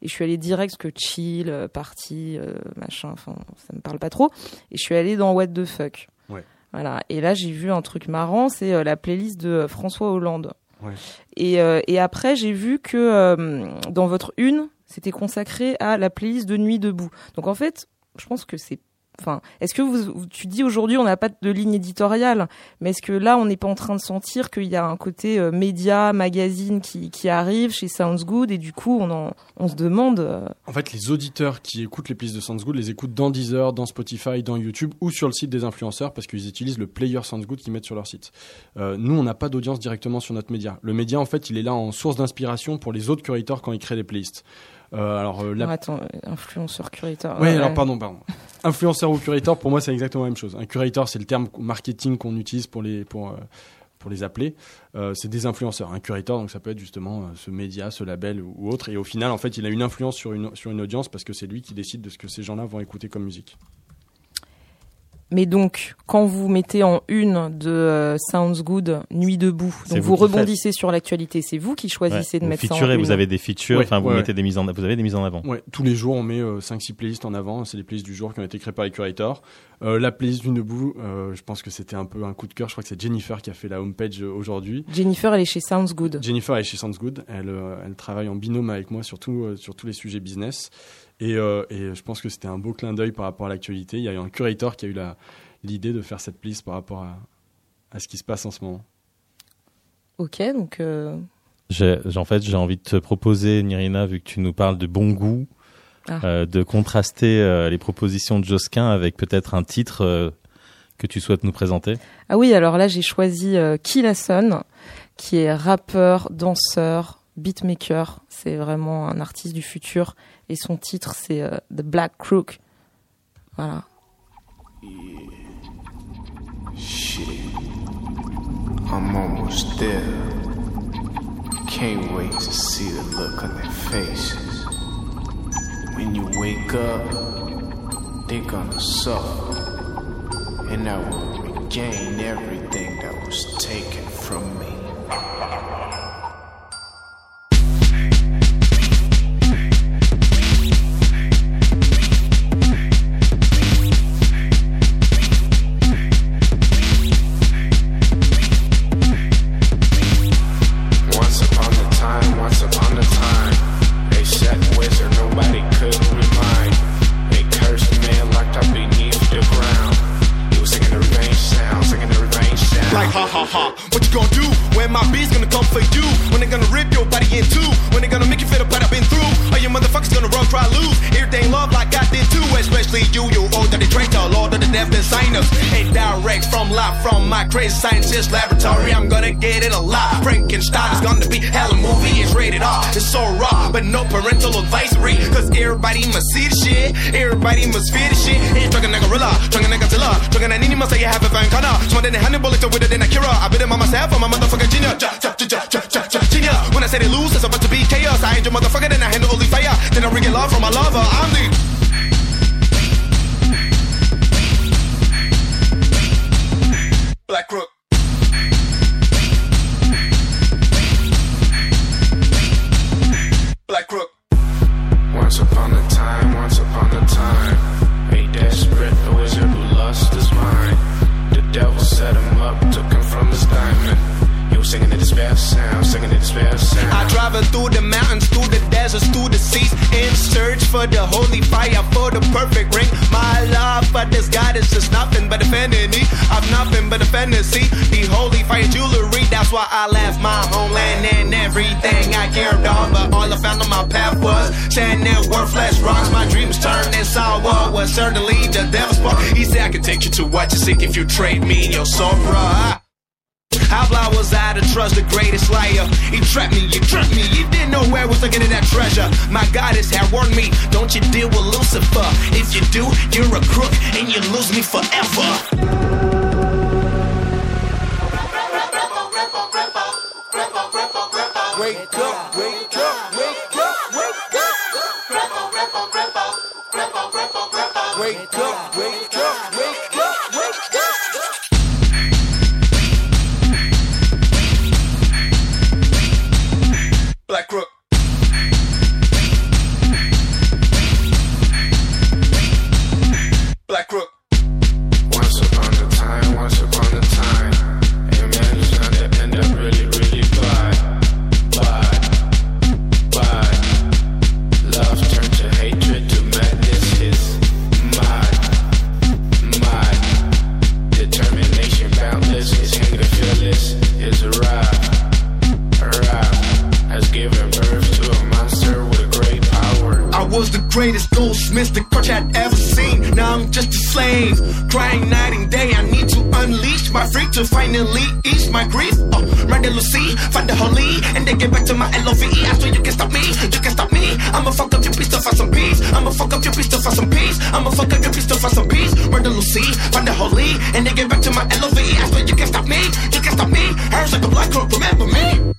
et je suis allée direct parce que chill, euh, party, euh, machin. Enfin, ça me parle pas trop. Et je suis allée dans What the fuck. Ouais. Voilà. Et là, j'ai vu un truc marrant. C'est la playlist de François Hollande. Ouais. Et, et après, j'ai vu que dans votre une, c'était consacré à la playlist de Nuit debout. Donc en fait, je pense que c'est. Enfin, est-ce que vous, tu dis aujourd'hui on n'a pas de ligne éditoriale, mais est-ce que là on n'est pas en train de sentir qu'il y a un côté euh, média, magazine qui, arrive chez Sounds Good et du coup on en, se demande. euh, En fait, les auditeurs qui écoutent les playlists de Soundsgood les écoutent dans Deezer, dans Spotify, dans YouTube ou sur le site des influenceurs parce qu'ils utilisent le player Soundsgood qu'ils mettent sur leur site. Euh, nous, on n'a pas d'audience directement sur notre média. Le média, en fait, il est là en source d'inspiration pour les autres curators quand ils créent des playlists. Euh, alors, euh, la non, attends, euh, influenceur curator. Oui, Ouais, alors pardon, pardon. Influenceur ou curator, pour moi, c'est exactement la même chose. Un curator, c'est le terme marketing qu'on utilise pour les pour euh, pour les appeler, euh, c'est des influenceurs. Un curator, donc ça peut être justement ce média, ce label ou, ou autre. Et au final, en fait, il a une influence sur une, sur une audience parce que c'est lui qui décide de ce que ces gens-là vont écouter comme musique. Mais donc, quand vous mettez en une de euh, Sounds Good, Nuit debout, donc vous vous, qui faites. rebondissez sur l'actualité, c'est vous qui choisissez Ouais. de Vous mettre ça en featurez, une. vous avez des features, Ouais, enfin vous ouais, mettez des mises en, vous avez des mises en avant. Ouais, tous les jours, on met 5-6 playlists en avant. C'est les playlists du jour qui ont été créées par les curators. Euh, la playlist d'une debout, euh, je pense que c'était un peu un coup de cœur. Je crois que c'est Jennifer qui a fait la homepage euh, aujourd'hui. Jennifer, elle est chez Sounds Good. Jennifer est chez Sounds Good. Elle, euh, elle travaille en binôme avec moi sur, tout, euh, sur tous les sujets business. Et, euh, et je pense que c'était un beau clin d'œil par rapport à l'actualité. Il y a eu un curator qui a eu l'idée de faire cette playlist par rapport à, à ce qui se passe en ce moment. Ok, donc euh, en fait, j'ai envie de te proposer, Nirina, vu que tu nous parles de bon goût, Ah. euh, de contraster euh, les propositions de Josquin avec peut-être un titre euh, que tu souhaites nous présenter. ah oui, alors là j'ai choisi euh, Killason, qui est rappeur, danseur, beatmaker. C'est vraiment un artiste du futur et son titre c'est euh, The Black Crook. Voilà. Shit. I'm almost there. Can't wait to see the look on their faces. When you wake up, they're gonna suffer. And I will regain everything that was taken from me. Ha ha ha, what you gonna do when my bees gonna come for you? When they gonna rip your body in two? When they gonna make you feel the part I've been through? Are you motherfuckers gonna run, try, lose? Everything love like I too, especially you, you old dirty traitor, lord of the deaf designers. And direct from live from my crazy scientist laboratory, I'm gonna get it alive. Frankenstein is gonna be hella movie, it's rated R. It's so raw, but no parental advisory. Cause everybody must see the shit, everybody must feel the shit. Ain't talking like gorilla, talking like Godzilla, talking like any must say you have a fine kind Smarter than Hannibal, it's with it than Akira. I bet it on myself, I'm a motherfucking genius. Ja, ja, ja, ja, ja, ja, genius. When I say they lose, it's about to be chaos. I ain't your motherfucker, then I handle only fire. Then I ring it love from my lover. I'm the Black Crook. Black Crook. Once upon a time, once upon a time, a desperate wizard who lost his mind. The devil set him up, took him from his diamond. He was singing the despair sound, singing the despair sound. I travel through the mountains, deserts, through the seas, in search for the holy fire, for the perfect ring. My love for this God is just nothing but a fantasy. I've nothing but a fantasy. The holy fire jewelry, that's why I left my homeland and everything I cared on. But all I found on my path was standing worthless rocks. My dreams turned and what was certainly the devil's part. He said I can take you to what you seek if you trade me your soul, bruh. How blind was I to trust the greatest liar? He trapped me, you trapped me, you didn't know where I was looking at that treasure. My goddess had warned me, don't you deal with Lucifer. If you do, you're a crook and you lose me forever. Wake up, wake up, wake up, wake up. Wake up, wake up, wake up, Black Crook. Black Crook. Given to a monster with great power. I was the greatest goldsmith the crutch had ever seen. Now I'm just a slave, crying night and day. I need to unleash my freak to finally ease my grief. Uh, oh, murder Lucy, find the holy, and then get back to my L-O-V-E. I swear you can stop me, you can stop me. I'ma fuck up your piece to find some peace. I'ma fuck up your piece to find some peace. I'ma fuck up your piece to find some peace. Murder Lucy, find the holy, and then get back to my L-O-V-E. I swear you can stop me, you can stop me. Hey, like a black hawk, remember me.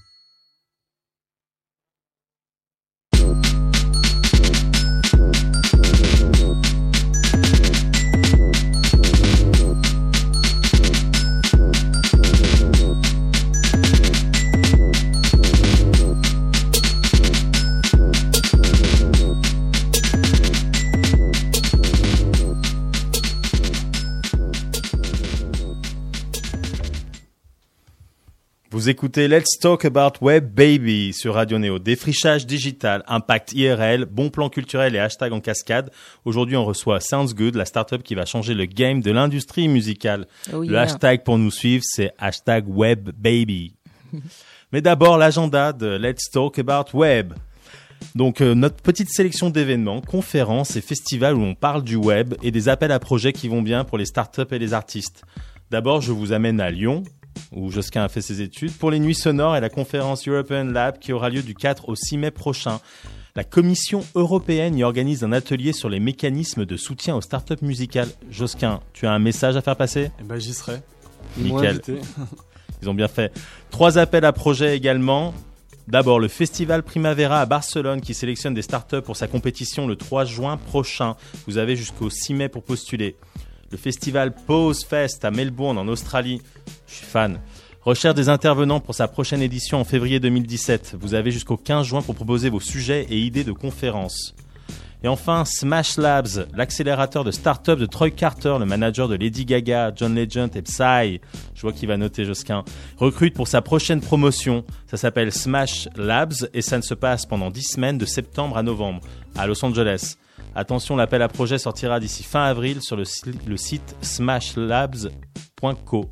Vous écoutez Let's Talk About Web Baby sur Radio Néo. Défrichage digital, impact IRL, bon plan culturel et hashtag en cascade. Aujourd'hui, on reçoit Sounds Good, la startup qui va changer le game de l'industrie musicale. Oh le hashtag pour nous suivre, c'est hashtag Web Baby. Mais d'abord, l'agenda de Let's Talk About Web. Donc euh, notre petite sélection d'événements, conférences et festivals où on parle du web et des appels à projets qui vont bien pour les startups et les artistes. D'abord, je vous amène à Lyon, où Josquin a fait ses études, pour les nuits sonores et la conférence European Lab qui aura lieu du 4 au 6 mai prochain. La Commission européenne y organise un atelier sur les mécanismes de soutien aux startups musicales. Josquin, tu as un message à faire passer? Eh ben, j'y serai. Nickel. Ils ont bien fait. Trois appels à projets également. D'abord, le Festival Primavera à Barcelone qui sélectionne des startups pour sa compétition le 3 juin prochain. Vous avez jusqu'au 6 mai pour postuler. Le Festival Pose Fest à Melbourne en Australie. Je suis fan. Recherche des intervenants pour sa prochaine édition en février 2017. Vous avez jusqu'au 15 juin pour proposer vos sujets et idées de conférences. Et enfin, Smash Labs, l'accélérateur de start-up de Troy Carter, le manager de Lady Gaga, John Legend et Psy. Je vois qu'il va noter Josquin. Recrute pour sa prochaine promotion. Ça s'appelle Smash Labs et ça ne se passe pendant 10 semaines de septembre à novembre à Los Angeles. Attention, l'appel à projet sortira d'ici fin avril sur le, le site smashlabs.co.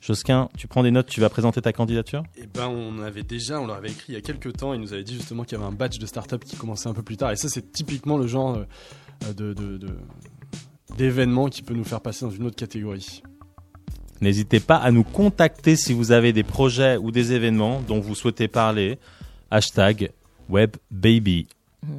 Josquin, tu prends des notes, tu vas présenter ta candidature? Eh ben, on avait déjà, on leur avait écrit il y a quelques temps, ils nous avaient dit justement qu'il y avait un batch de start-up qui commençait un peu plus tard. Et ça, c'est typiquement le genre euh, de, de- de- d'événement qui peut nous faire passer dans une autre catégorie. N'hésitez pas à nous contacter si vous avez des projets ou des événements dont vous souhaitez parler. Hashtag WebBaby. Mais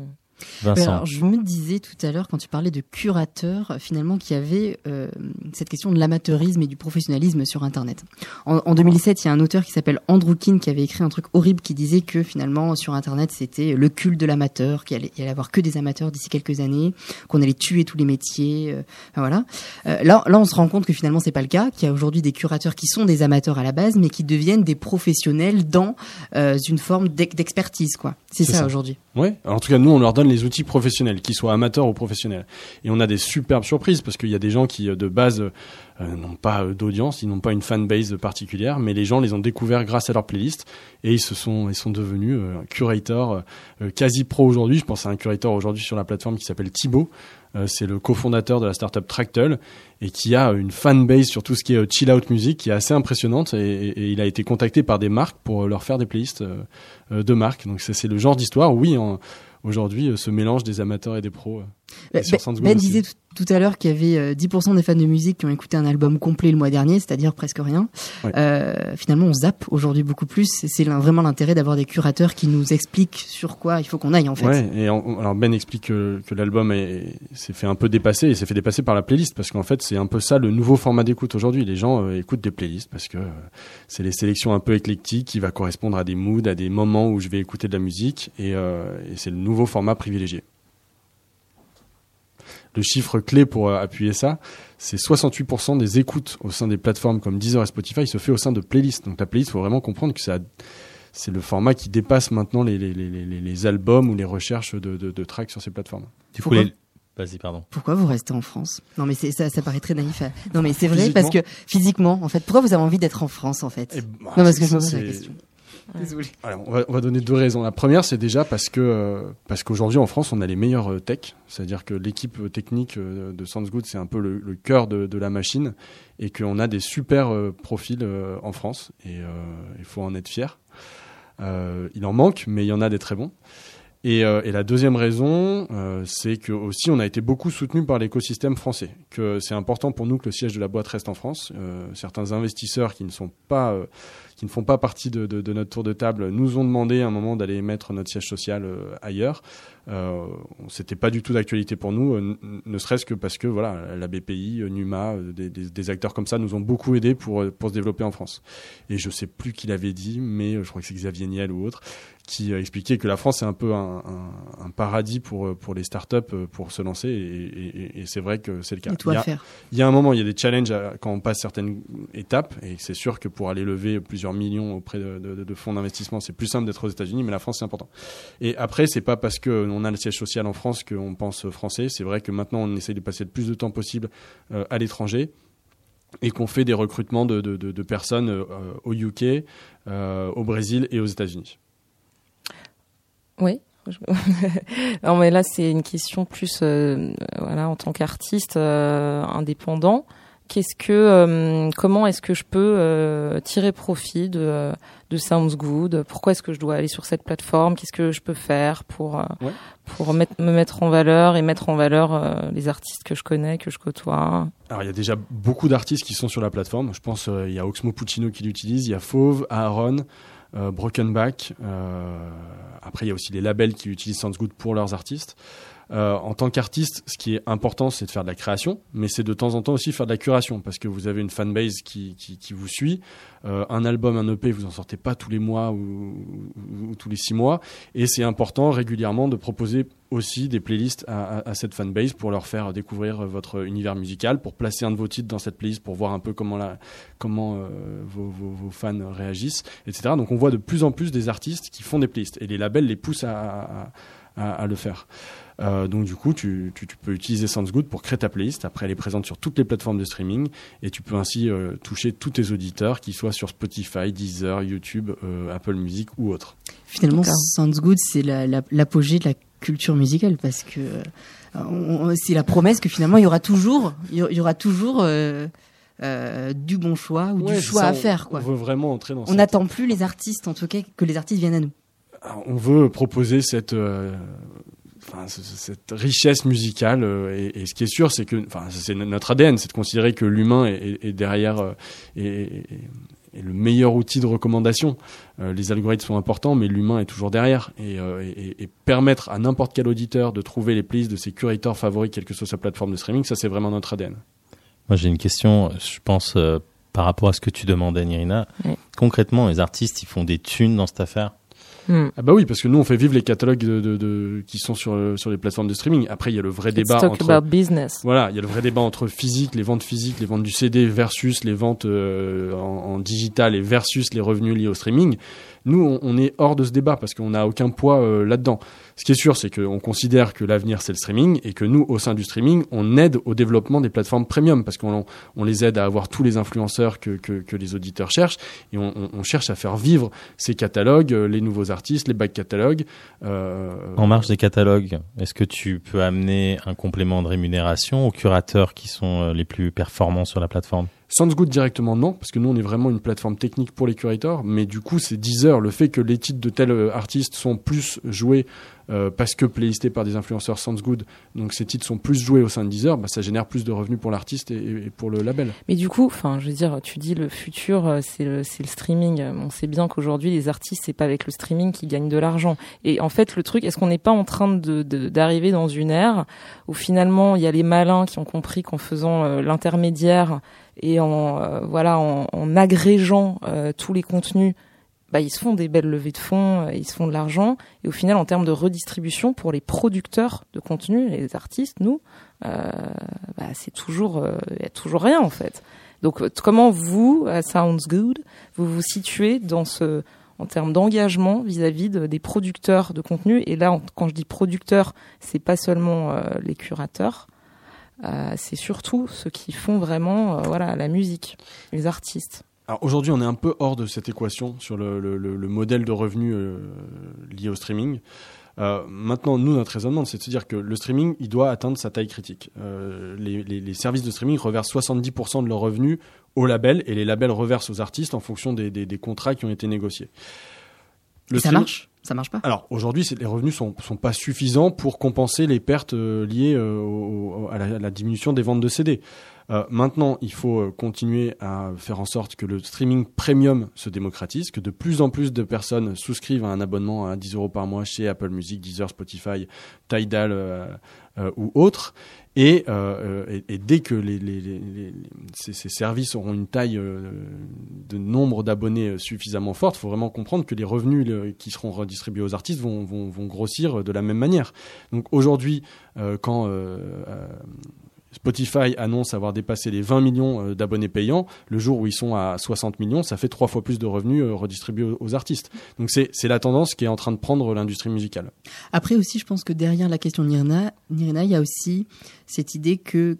Vincent. alors, je me disais tout à l'heure, quand tu parlais de curateur, finalement, qu'il y avait euh, cette question de l'amateurisme et du professionnalisme sur Internet. En, en 2007, il y a un auteur qui s'appelle Andrew King qui avait écrit un truc horrible qui disait que finalement, sur Internet, c'était le culte de l'amateur, qu'il allait, il allait y avoir que des amateurs d'ici quelques années, qu'on allait tuer tous les métiers. euh, voilà. Euh, là, là, on se rend compte que finalement, c'est pas le cas, qu'il y a aujourd'hui des curateurs qui sont des amateurs à la base, mais qui deviennent des professionnels dans une forme d'ex- d'expertise, quoi. C'est ça, aujourd'hui. Ouais. Alors, en tout cas, nous, on leur donne les outils professionnels, qu'ils soient amateurs ou professionnels. Et on a des superbes surprises parce qu'il y a des gens qui, euh, de base, euh, n'ont pas euh, d'audience, ils n'ont pas une fanbase particulière, mais les gens les ont découverts grâce à leur playlist et ils se sont, ils sont devenus euh, curators euh, quasi pro aujourd'hui. Je pense à un curator aujourd'hui sur la plateforme qui s'appelle Thibaut. C'est le cofondateur de la startup Tractel et qui a une fanbase sur tout ce qui est chill out music qui est assez impressionnante et, et- il a été contacté par des marques pour leur faire des playlists de marques. Donc c'est le genre d'histoire, oui, en- aujourd'hui, euh, ce mélange des amateurs et des pros. Euh, Ben, Sounds Good Ben disait tout, tout à l'heure qu'il y avait euh, 10% des fans de musique qui ont écouté un album complet le mois dernier, c'est-à-dire presque rien. Ouais. Euh, finalement, on zappe aujourd'hui beaucoup plus. C'est- vraiment l'intérêt d'avoir des curateurs qui nous expliquent sur quoi il faut qu'on aille en fait. Ouais, et alors Ben explique que, que l'album est- s'est fait un peu dépasser et s'est fait dépasser par la playlist parce qu'en fait c'est un peu ça le nouveau format d'écoute aujourd'hui. Les gens euh, écoutent des playlists parce que euh, c'est les sélections un peu éclectiques qui va correspondre à des moods, à des moments où je vais écouter de la musique et, euh, et c'est le nouveau format privilégié. Le chiffre clé pour euh, appuyer ça, c'est 68% des écoutes au sein des plateformes comme Deezer et Spotify se fait au sein de playlists. Donc la playlist, faut vraiment comprendre que ça c'est le format qui dépasse maintenant les, les, les, les, les albums ou les recherches de, de, de tracks sur ces plateformes. Du coup, Pourquoi les- Vas-y, pardon. Pourquoi vous restez en France? Non mais ça, ça paraît très naïf. à- Non mais c'est vrai Physiquement parce que physiquement, en fait, pourquoi vous avez envie d'être en France en fait? Eh Non bah, parce que je me pose la question. Désolé. On, va, on va donner deux raisons. La première, c'est déjà parce que euh, parce qu'aujourd'hui en France, on a les meilleurs euh, tech, c'est-à-dire que l'équipe euh, technique euh, de Sounds Good, c'est un peu le, cœur de, la machine, et qu'on a des super profils en France, et il faut en être fier. Il en manque, mais il y en a des très bons. Et, et la deuxième raison, c'est que aussi on a été beaucoup soutenu par l'écosystème français. Que c'est important pour nous que le siège de la boîte reste en France. Certains investisseurs qui ne sont pas, qui ne font pas partie de, notre tour de table, nous ont demandé à un moment d'aller mettre notre siège social euh, ailleurs. Euh, C'était pas du tout d'actualité pour nous, euh, ne serait-ce que parce que voilà, la BPI, euh, Numa, euh, des, des- des acteurs comme ça nous ont beaucoup aidés pour pour se développer en France. Et je sais plus qui l'avait dit, mais je crois que c'est Xavier Niel ou autre qui a expliqué que la France est un peu un, un- un paradis pour, pour les startups pour se lancer et, et- et- et c'est vrai que c'est le cas. Il, y a, faire. il y a un moment, il y a des challenges à- quand on passe certaines étapes et c'est sûr que pour aller lever plusieurs millions auprès de, de- de fonds d'investissement, c'est plus simple d'être aux États-Unis, mais la France c'est important. Et après, c'est pas parce que on a le siège social en France qu'on pense français. C'est vrai que maintenant on essaye de passer le plus de temps possible euh, à l'étranger et qu'on fait des recrutements de, personnes euh, au UK, euh, au Brésil et aux États-Unis. Oui. Non mais là c'est une question plus voilà en tant qu'artiste indépendant qu'est-ce que euh, comment est-ce que je peux euh, tirer profit de de Sounds Good? Pourquoi est-ce que je dois aller sur cette plateforme? Qu'est-ce que je peux faire pour euh, Ouais. pour mettre, me mettre en valeur et mettre en valeur euh, les artistes que je connais que je côtoie? Alors il y a déjà beaucoup d'artistes qui sont sur la plateforme. Je pense euh, il y a Oxmo Puccino qui l'utilise, il y a Fauve, Aaron, euh, Broken Back. euh, après il y a aussi les labels qui utilisent Sounds Good pour leurs artistes. Euh, en tant qu'artiste, ce qui est important, c'est de faire de la création, mais c'est de temps en temps aussi faire de la curation, parce que vous avez une fanbase qui, qui, vous suit. Euh, un album, un EP, vous en sortez pas tous les mois ou, ou- ou tous les six mois, et c'est important régulièrement de proposer aussi des playlists à, cette fanbase pour leur faire découvrir votre univers musical, pour placer un de vos titres dans cette playlist, pour voir un peu comment, euh, vos, fans réagissent, etc. Donc on voit de plus en plus des artistes qui font des playlists, et les labels les poussent à le faire. Euh, donc du coup, tu, tu, tu peux utiliser Sounds Good pour créer ta playlist. Après, elle est présente sur toutes les plateformes de streaming et tu peux ainsi euh, toucher tous tes auditeurs, qu'ils soient sur Spotify, Deezer, YouTube, euh, Apple Music ou autre. Finalement, D'accord. Sounds Good, c'est la- la- l'apogée de la culture musicale parce que euh, c'est la promesse que finalement il y aura toujours, il y aura- il y aura toujours euh, euh, du bon choix ou Ouais, du choix ça, à faire. Quoi. On veut vraiment entrer dans On cette- n'attend plus les artistes, en tout cas, que les artistes viennent à nous. Alors, on veut proposer cette, euh, enfin, cette richesse musicale. euh, et, et ce qui est sûr, c'est que, enfin, c'est no- notre ADN, c'est de considérer que l'humain est, est- est derrière euh, et, et- est le meilleur outil de recommandation. Euh, les algorithmes sont importants, mais l'humain est toujours derrière. Et, euh, et- et permettre à n'importe quel auditeur de trouver les playlists de ses curateurs favoris, quelle que soit sa plateforme de streaming, ça c'est vraiment notre ADN. Moi, j'ai une question, je pense, euh, par rapport à ce que tu demandais, Nirina. Oui. Concrètement, les artistes, ils font des thunes dans cette affaire? Hmm. Ah bah oui, parce que nous on fait vivre les catalogues de, de- de- qui sont sur, euh, sur les plateformes de streaming. Après, il y a le vrai Let's débat talk entre about business Voilà, il y a le vrai débat entre physique, les ventes physiques, les ventes du CD versus les ventes euh, en, en digital et versus les revenus liés au streaming. Nous, on, on est hors de ce débat parce qu'on n'a aucun poids euh, là-dedans. Ce qui est sûr, c'est qu'on considère que l'avenir c'est le streaming et que nous, au sein du streaming, on aide au développement des plateformes premium parce qu'on on les aide à avoir tous les influenceurs que, que, que les auditeurs cherchent et on, on- cherche à faire vivre ces catalogues, euh, les nouveaux artistes, les back catalogues. euh, En marge des catalogues, est-ce que tu peux amener un complément de rémunération aux curateurs qui sont euh, les plus performants sur la plateforme? Sounds Good directement non, parce que nous on est vraiment une plateforme technique pour les curators, mais du coup c'est Deezer, le fait que les titres de tel euh, artiste sont plus joués euh, parce que playlistés par des influenceurs Sounds Good, donc ces titres sont plus joués au sein de Deezer, bah, ça génère plus de revenus pour l'artiste et, pour le label. Mais du coup, enfin, je veux dire, tu dis le futur, euh, c'est le, streaming. On sait bien qu'aujourd'hui, les artistes, c'est pas avec le streaming qu'ils gagnent de l'argent. Et en fait, le truc, est-ce qu'on n'est pas en train de, de- d'arriver dans une ère où finalement, il y a les malins qui ont compris qu'en faisant l'intermédiaire et en euh, voilà, en, en agrégeant euh, tous les contenus, bah, ils se font des belles levées de fonds, euh, ils se font de l'argent. Et au final, en termes de redistribution pour les producteurs de contenu, les artistes, nous, euh, bah, c'est toujours, euh, il y a toujours rien en fait. Donc, euh, comment vous, à Sounds Good, vous vous situez dans ce, en termes d'engagement vis-à-vis de- des producteurs de contenu? Et là, quand je dis producteurs, c'est pas seulement euh, les curateurs, euh, c'est surtout ceux qui font vraiment, euh, voilà, la musique, les artistes. Alors aujourd'hui on est un peu hors de cette équation sur le, le- le- le modèle de revenus euh, lié au streaming. Euh, maintenant, nous, notre raisonnement, c'est de se dire que le streaming, il doit atteindre sa taille critique. Les, les- les services de streaming reversent 70% de leurs revenus aux labels et les labels reversent aux artistes en fonction des, des- des contrats qui ont été négociés. Le ça stream- marche? Ça marche pas? Alors aujourd'hui, les revenus sont, sont pas suffisants pour compenser les pertes euh, liées euh, à la diminution des ventes de CD. Euh, maintenant, il faut euh, continuer à faire en sorte que le streaming premium se démocratise, que de plus en plus de personnes souscrivent à un abonnement à 10 euros par mois chez Apple Music, Deezer, Spotify, Tidal euh, ou autres. Et, dès que ces, ces services auront une taille de nombre d'abonnés suffisamment forte, il faut vraiment comprendre que les revenus qui seront redistribués aux artistes vont, vont, grossir de la même manière. Donc aujourd'hui, quand Spotify annonce avoir dépassé les 20 millions euh, d'abonnés payants, le jour où ils sont à 60 millions, ça fait trois fois plus de revenus euh, redistribués aux, artistes. Donc c'est la tendance qui est en train de prendre l'industrie musicale. Après aussi, je pense que derrière la question de Nirina, Nirina, il y a aussi cette idée que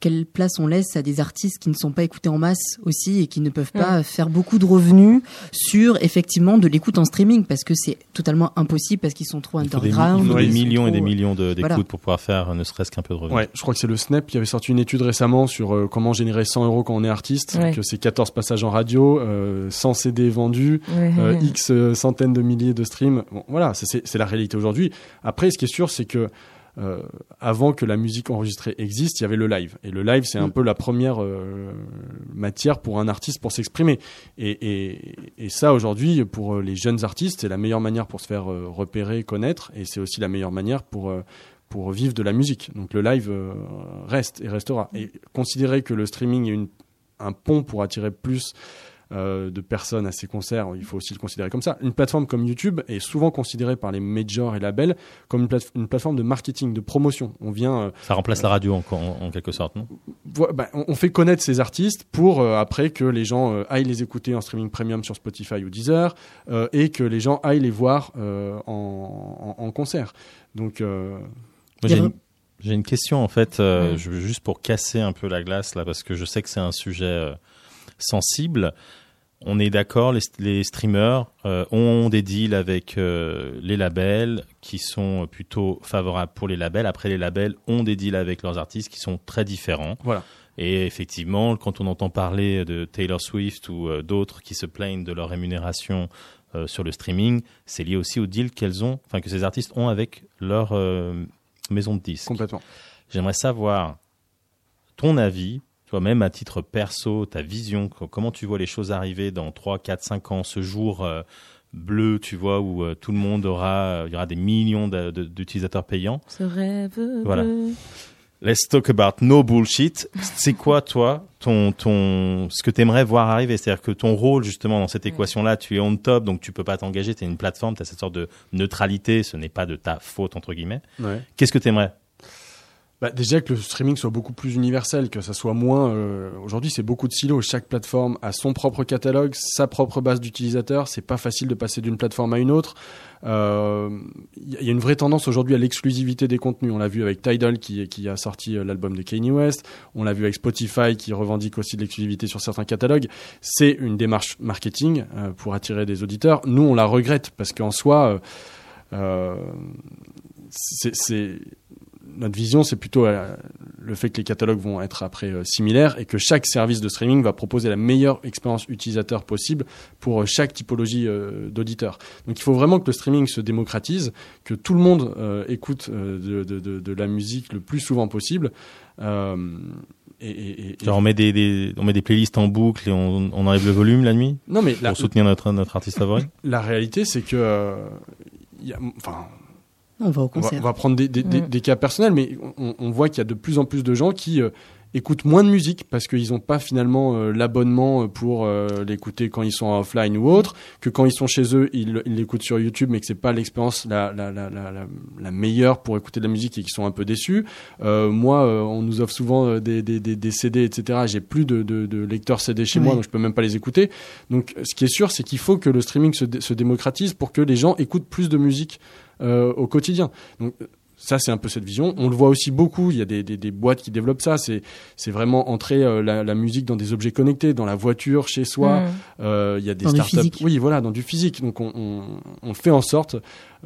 quelle place on laisse à des artistes qui ne sont pas écoutés en masse aussi et qui ne peuvent pas faire beaucoup de revenus sur effectivement de l'écoute en streaming parce que c'est totalement impossible parce qu'ils sont trop Il faut des, underground. il faut des millions et des millions de- d'écoutes Voilà. pour pouvoir faire euh, ne serait-ce qu'un peu de revenus. Ouais, je crois que c'est le Snap qui avait sorti une étude récemment sur euh, comment générer 100 euros quand on est artiste, Ouais. que c'est 14 passages en radio, euh, 100 CD vendus, Ouais. euh, X euh, centaines de milliers de streams. Bon, voilà, ça, c'est c'est la réalité aujourd'hui. Après, ce qui est sûr, c'est que euh, avant que la musique enregistrée existe, il y avait le live. Et le live, c'est un Mm. peu la première euh, matière pour un artiste pour s'exprimer. Et, et, et ça, aujourd'hui, pour euh, les jeunes artistes, c'est la meilleure manière pour se faire euh, repérer, connaître. Et c'est aussi la meilleure manière pour... euh, pour vivre de la musique. Donc le live reste et restera. Et considérer que le streaming est une, un pont pour attirer plus euh, de personnes à ces concerts, il faut aussi le considérer comme ça. Une plateforme comme YouTube est souvent considérée par les majors et labels comme une, plate- une plateforme de marketing, de promotion. On vient euh, Ça remplace la radio en, en- en quelque sorte, non? Bah, on on fait connaître ces artistes pour euh, après que les gens euh, aillent les écouter en streaming premium sur Spotify ou Deezer euh, et que les gens aillent les voir euh, en, en- en concert. Donc euh, j'ai a- une, j'ai une question en fait, euh, je juste pour casser un peu la glace là, parce que je sais que c'est un sujet euh, sensible. On est d'accord, les, les streamers euh, ont des deals avec euh, les labels qui sont plutôt favorables pour les labels. Après, les labels ont des deals avec leurs artistes qui sont très différents. Voilà. Et effectivement, quand on entend parler de Taylor Swift ou euh, d'autres qui se plaignent de leur rémunération sur le streaming, c'est lié aussi au deal qu'elles ont, enfin que ces artistes ont avec leur maison de disques. complètement. J'aimerais savoir ton avis, toi même à titre perso, ta vision, co- comment tu vois les choses arriver dans 3, 4, 5 ans, ce jour euh, bleu, tu vois, où euh, tout le monde aura, il y aura des millions d'utilisateurs payants. Ce rêve. Voilà. bleu. Let's talk about no bullshit. C'est quoi, toi, ton, ton, ce que tu aimerais voir arriver? C'est-à-dire que ton rôle, justement, dans cette équation-là, tu es on top, donc tu peux pas t'engager, tu es une plateforme, tu as cette sorte de neutralité, ce n'est pas de ta faute, entre guillemets. Ouais. Qu'est-ce que tu aimerais Bah, déjà que le streaming soit beaucoup plus universel, que ça soit moins. euh, Aujourd'hui, c'est beaucoup de silos. Chaque plateforme a son propre catalogue, sa propre base d'utilisateurs. C'est pas facile de passer d'une plateforme à une autre. Euh, Il y a- il y a une vraie tendance aujourd'hui à l'exclusivité des contenus. On l'a vu avec Tidal qui, a sorti euh, l'album de Kanye West. On l'a vu avec Spotify qui revendique aussi de l'exclusivité sur certains catalogues. C'est une démarche marketing euh, pour attirer des auditeurs. Nous, on la regrette parce qu'en soi, euh, euh, c'est- notre vision, c'est plutôt euh, le fait que les catalogues vont être après euh, similaires et que chaque service de streaming va proposer la meilleure expérience utilisateur possible pour euh, chaque typologie d'auditeur. Donc il faut vraiment que le streaming se démocratise, que tout le monde écoute de, de- de- de la musique le plus souvent possible. Et, et- et- Genre, on met des, des- on met des playlists en boucle et on, on enlève le volume la nuit Non, mais la, pour soutenir notre, notre artiste favori? La réalité, c'est que y a, enfin, On va au on va, concert. on va prendre des, des- des- Mm. des cas personnels, mais on, on voit qu'il y a de plus en plus de gens qui euh, écoutent moins de musique parce qu'ils n'ont pas finalement euh, l'abonnement pour euh, l'écouter quand ils sont en offline ou autre, que quand ils sont chez eux, ils l'écoutent sur YouTube, mais que c'est pas l'expérience la, la, la, la, meilleure pour écouter de la musique et qu'ils sont un peu déçus. Euh, moi, euh, on nous offre souvent euh, des, des, des, des CD, etc. J'ai plus de, de, de lecteurs CD chez moi, donc je peux même pas les écouter. Donc, ce qui est sûr, c'est qu'il faut que le streaming se, se démocratise pour que les gens écoutent plus de musique euh, au quotidien. Donc ça, c'est un peu cette vision. On le voit aussi beaucoup. Il y a des, des, des boîtes qui développent ça. C'est c'est vraiment entrer euh, la, la musique dans des objets connectés, dans la voiture, chez soi. Mm. Euh, il y a des Dans startups. Oui, voilà, dans du physique. Donc on, on, on fait en sorte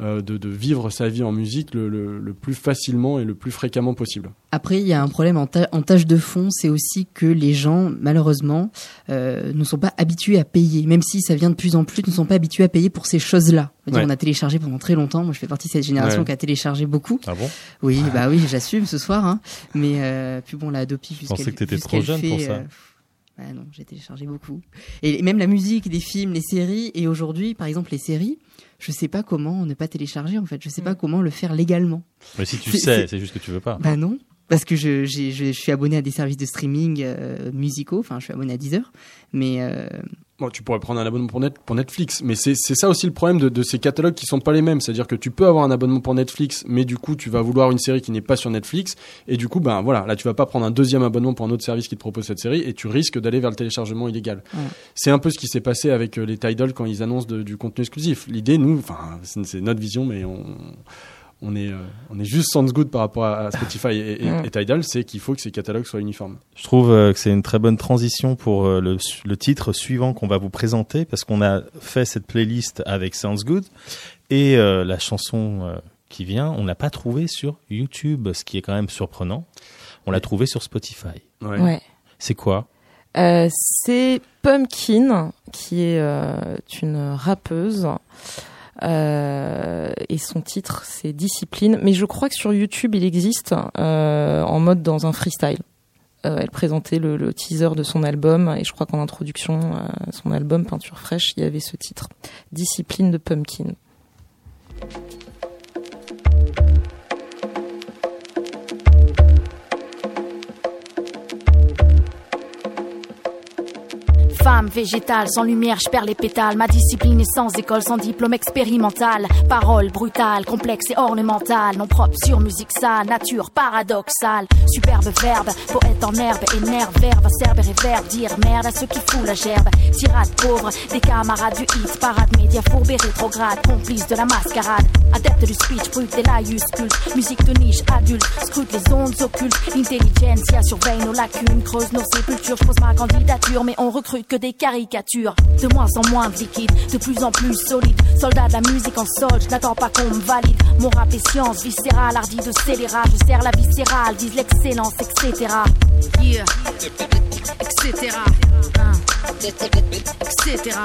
de, de vivre sa vie en musique le, le, le plus facilement et le plus fréquemment possible. Après, il y a un problème en, ta- en tâche de fond, c'est aussi que les gens, malheureusement, euh, ne sont pas habitués à payer. Même si ça vient de plus en plus, ne sont pas habitués à payer pour ces choses-là. Je Ouais. On a téléchargé pendant très longtemps. Moi, je fais partie de cette génération Ouais. qui a téléchargé beaucoup. Ah bon? Oui, bah oui, j'assume ce soir. Hein. Mais euh, puis bon, la Adopi, ce pensais que t'étais trop jeune pour ça. euh, bah non, j'ai téléchargé beaucoup. Et même la musique, les films, les séries. Et aujourd'hui, par exemple, les séries, je sais pas comment ne pas télécharger. En fait, je sais pas comment le faire légalement. Mais si tu sais, c'est- juste que tu veux pas. Bah non, parce que je, je, je suis abonné à des services de streaming euh, musicaux. Enfin, je suis abonné à Deezer, mais euh, Bon, tu pourrais prendre un abonnement pour, Net- pour Netflix, mais c'est ça aussi le problème de, de ces catalogues qui sont pas les mêmes. C'est-à-dire que tu peux avoir un abonnement pour Netflix, mais du coup, tu vas vouloir une série qui n'est pas sur Netflix, et du coup, ben voilà, là, tu vas pas prendre un deuxième abonnement pour un autre service qui te propose cette série, et tu risques d'aller vers le téléchargement illégal. Ouais. C'est un peu ce qui s'est passé avec euh, les Tidal quand ils annoncent de- du contenu exclusif. L'idée, nous, enfin, c'est notre vision, mais on. On est, euh, on est juste sans good par rapport à Spotify et, et- Mm. et Tidal, c'est qu'il faut que ces catalogues soient uniformes. Je trouve euh, que c'est une très bonne transition pour euh, le, le titre suivant qu'on va vous présenter parce qu'on a fait cette playlist avec Sounds Good et euh, la chanson euh, qui vient, on l'a pas trouvée sur YouTube, ce qui est quand même surprenant. On l'a trouvée sur Spotify. Ouais. C'est quoi? Euh, c'est Pumpkin, qui est euh, une rappeuse. Euh, et son titre, c'est Discipline. Mais je crois que sur YouTube, il existe euh, en mode dans un freestyle. Euh, elle présentait le, le teaser de son album et je crois qu'en introduction à son album Peinture fraîche, il y avait ce titre, Discipline de Pumpkin. Femme végétale, sans lumière, je perds les pétales. Ma discipline est sans école, sans diplôme expérimental. Parole brutale, complexe et ornementale. Non propre sur musique sale, nature paradoxale. Superbe verbe, poète en herbe, énerve, verbe, acerbe réverbe. Dire merde à ceux qui fout la gerbe. Tirade pauvre, des camarades du hit, parade média fourbe et rétrograde. Complice de la mascarade, adepte du speech, brut des laïuscules. Musique de niche, adulte, scrute les ondes occultes. Intelligentsia surveille nos lacunes, creuse nos sépultures. Je pose ma candidature, mais on recrute que des caricatures. De moins en moins de liquide, de plus en plus solide. Soldat de la musique en solde, je n'attends pas qu'on me valide. Mon rap est science viscérale, hardi de scélérat. Je sers la viscérale, vise l'excellence, etc. Etc. Etc.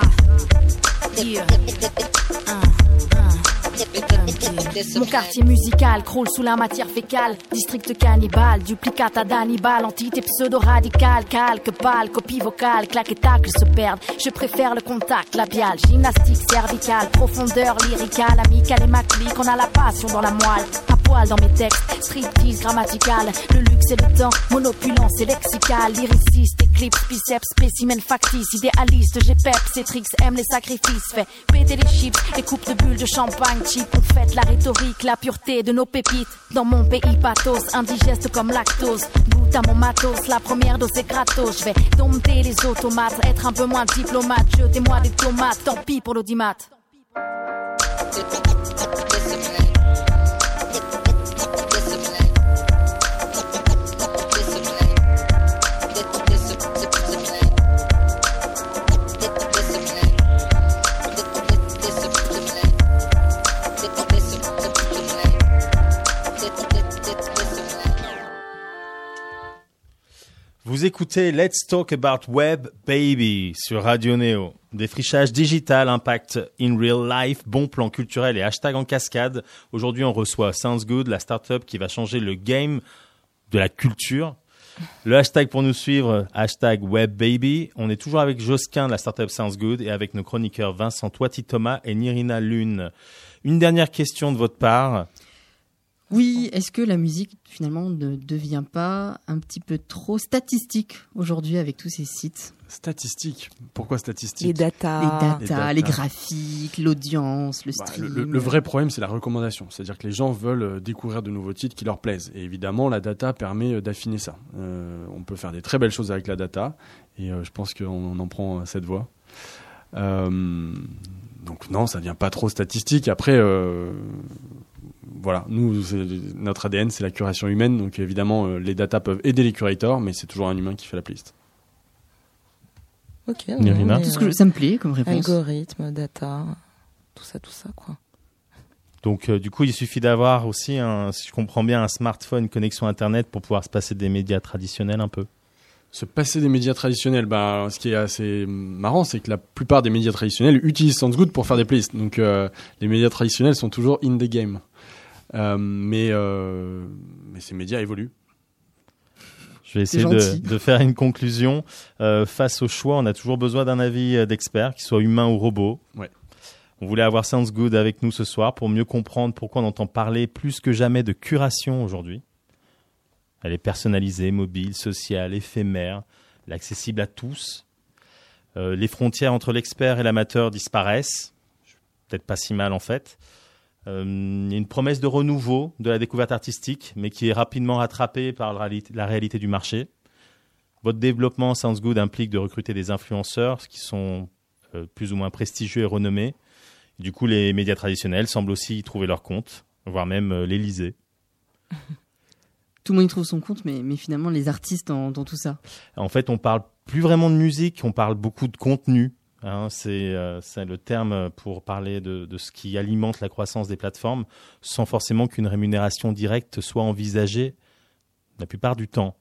Mon quartier musical croule sous la matière fécale. District cannibale, duplicata d'Hannibal, entité pseudo-radicale, calque, pâle, copie vocale, claque et tacle se perdent. Je préfère le contact labial, gymnastique cervicale, profondeur lyricale, amicale et ma clique, on a la passion dans la moelle. À poil dans mes textes, striptease grammatical, le luxe et le temps, monopulence et lexical, lyriciste, éclipse, biceps, spécimen factice, idéaliste, j'ai peps tricks, aime les sacrifices, fait péter les chips, les coupes de bulles de champagne on fête la rhétorique, la pureté de nos pépites. Dans mon pays pathos, indigeste comme lactose, goûte à mon matos, la première dose est gratos, je vais dompter les automates, être un peu moins diplomate, jetez-moi des tomates, tant pis pour l'audimat. Vous écoutez Let's Talk About Web Baby sur Radio Neo. Défrichage digital, impact in real life, bon plan culturel et hashtag en cascade. Aujourd'hui, on reçoit Sounds Good, la startup qui va changer le game de la culture. Le hashtag pour nous suivre, hashtag WebBaby. On est toujours avec Josquin de la startup Sounds Good et avec nos chroniqueurs Vincent Toiti Thomas et Nirina Lune. Une dernière question de votre part. Oui, est-ce que la musique finalement ne devient pas un petit peu trop statistique aujourd'hui avec tous ces sites? Statistique. Pourquoi statistique? Les datas. Les datas, les, graphiques, l'audience, le Bah, stream. le, le vrai problème, c'est la recommandation. C'est-à-dire que les gens veulent euh, découvrir de nouveaux titres qui leur plaisent. Et évidemment, la data permet euh, d'affiner ça. Euh, on peut faire des très belles choses avec la data. Et euh, je pense qu'on en prend cette voie. Euh, donc non, ça vient pas trop statistique. Après, euh, voilà, nous, notre ADN, c'est la curation humaine. Donc évidemment, euh, les datas peuvent aider les curators, mais c'est toujours un humain qui fait la playlist. Ok. Nirina Tout ce que- ça me plaît comme réponse. Algorithme, data, tout ça, tout ça, quoi. Donc euh, du coup, il suffit d'avoir aussi, un, si je comprends bien, un smartphone, une connexion Internet pour pouvoir se passer des médias traditionnels un peu. Se passer des médias traditionnels, bah, ce qui est assez marrant, c'est que la plupart des médias traditionnels utilisent SoundsGood pour faire des playlists. Donc euh, les médias traditionnels sont toujours in the game. Euh, mais, euh, mais ces médias évoluent. Je vais essayer de, de faire une conclusion. Euh, face au choix, on a toujours besoin d'un avis d'expert, qu'il soit humain ou robot. Ouais. On voulait avoir Sounds Good avec nous ce soir pour mieux comprendre pourquoi on entend parler plus que jamais de curation aujourd'hui. Elle est personnalisée, mobile, sociale, éphémère, elle est accessible à tous. Euh, les frontières entre l'expert et l'amateur disparaissent. Peut-être pas si mal en fait. Euh, une promesse de renouveau de la découverte artistique, mais qui est rapidement rattrapée par la réalité, la réalité du marché. Votre développement Sounds Good implique de recruter des influenceurs qui sont euh, plus ou moins prestigieux et renommés. Du coup, les médias traditionnels semblent aussi y trouver leur compte, voire même euh, l'Élysée. Tout le monde y trouve son compte, mais, mais finalement, les artistes dans, dans tout ça. En fait, on parle plus vraiment de musique, on parle beaucoup de contenu. Hein. c'est euh, c'est le terme pour parler de, ce qui alimente la croissance des plateformes, sans forcément qu'une rémunération directe soit envisagée la plupart du temps.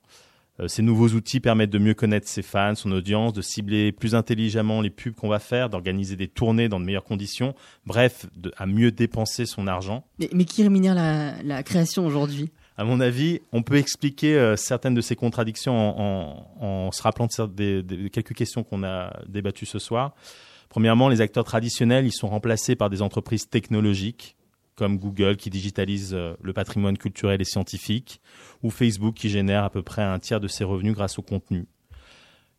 Euh, ces nouveaux outils permettent de mieux connaître ses fans, son audience, de cibler plus intelligemment les pubs qu'on va faire, d'organiser des tournées dans de meilleures conditions, bref, à mieux dépenser son argent. Mais, qui rémunère la création aujourd'hui? À mon avis, on peut expliquer euh, certaines de ces contradictions en, se rappelant de, quelques questions qu'on a débattues ce soir. Premièrement, les acteurs traditionnels, ils sont remplacés par des entreprises technologiques comme Google qui digitalise euh, le patrimoine culturel et scientifique, ou Facebook qui génère à peu près un tiers de ses revenus grâce au contenu.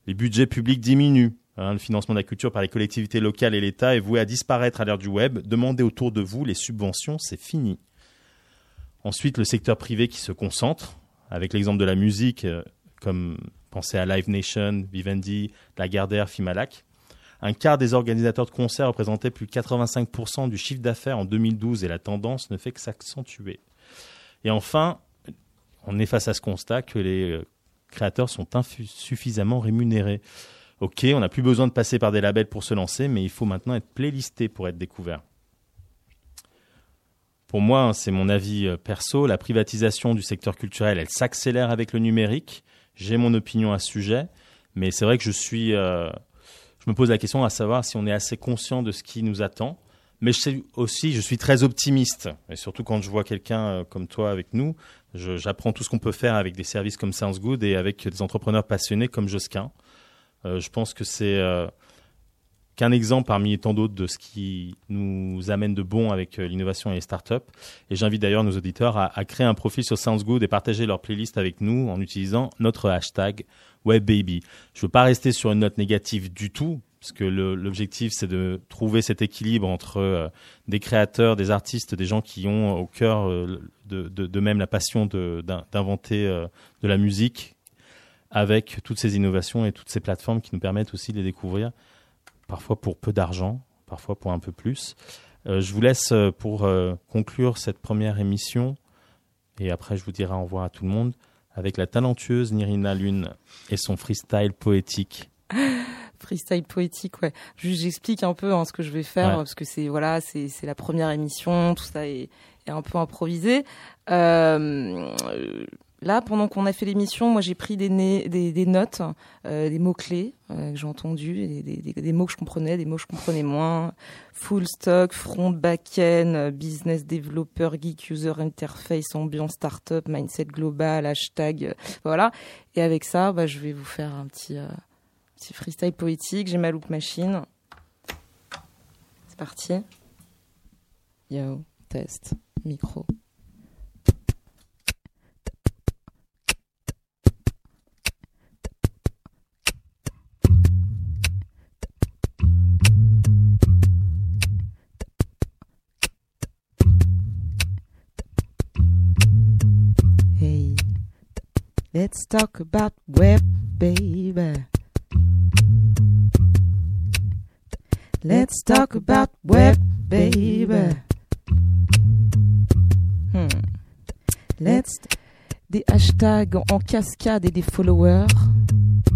Les budgets publics diminuent. hein, le financement de la culture par les collectivités locales et l'État est voué à disparaître à l'ère du web. Demandez autour de vous les subventions, c'est fini. Ensuite, le secteur privé qui se concentre, avec l'exemple de la musique, euh, comme pensez à Live Nation, Vivendi, Lagardère, Fimalac. Un quart des organisateurs de concerts représentaient plus de 85% du chiffre d'affaires en 2012 et la tendance ne fait que s'accentuer. Et enfin, on est face à ce constat que les euh, créateurs sont insuffisamment rémunérés. Ok, on n'a plus besoin de passer par des labels pour se lancer, mais il faut maintenant être playlisté pour être découvert. Pour moi, hein, c'est mon avis euh, perso, la privatisation du secteur culturel, elle s'accélère avec le numérique. J'ai mon opinion à ce sujet, mais c'est vrai que je suis, euh, je me pose la question à savoir si on est assez conscient de ce qui nous attend. Mais je sais aussi, je suis très optimiste, et surtout quand je vois quelqu'un euh, comme toi avec nous, j'apprends tout ce qu'on peut faire avec des services comme Sounds Good et avec des entrepreneurs passionnés comme Josquin. Je pense que c'est qu'un exemple parmi tant d'autres de ce qui nous amène de bon avec euh, l'innovation et les startups. Et j'invite d'ailleurs nos auditeurs à, créer un profil sur SoundsGood et partager leur playlist avec nous en utilisant notre hashtag WebBaby. Je veux pas rester sur une note négative du tout, parce que l'objectif c'est de trouver cet équilibre entre euh, des créateurs, des artistes, des gens qui ont au cœur euh, de, de- de même la passion de- d'in- d'inventer euh, de la musique avec toutes ces innovations et toutes ces plateformes qui nous permettent aussi de les découvrir, parfois pour peu d'argent, parfois pour un peu plus. Euh, je vous laisse euh, pour euh, conclure cette première émission, et après je vous dirai au revoir à tout le monde, avec la talentueuse Nirina Lune et son freestyle poétique. Freestyle poétique, ouais. Juste, j'explique un peu hein, ce que je vais faire Ouais. parce que c'est voilà, c'est c'est la première émission, tout ça est, est un peu improvisé. Euh, là, pendant qu'on a fait l'émission, moi j'ai pris des, notes, euh, des mots clés que j'ai entendus, des, mots que je comprenais, des mots que je comprenais moins. Full stock, front, back-end, euh, business developer, geek, user interface, ambiance, startup, mindset global, hashtag, euh, voilà. Et avec ça, bah, je vais vous faire un petit euh, petit freestyle poétique. J'ai ma loop machine. C'est parti. Yo, test, micro. Let's talk about web, baby. Let's talk about web, baby. Hmm. Let's des hashtags en cascade et des followers.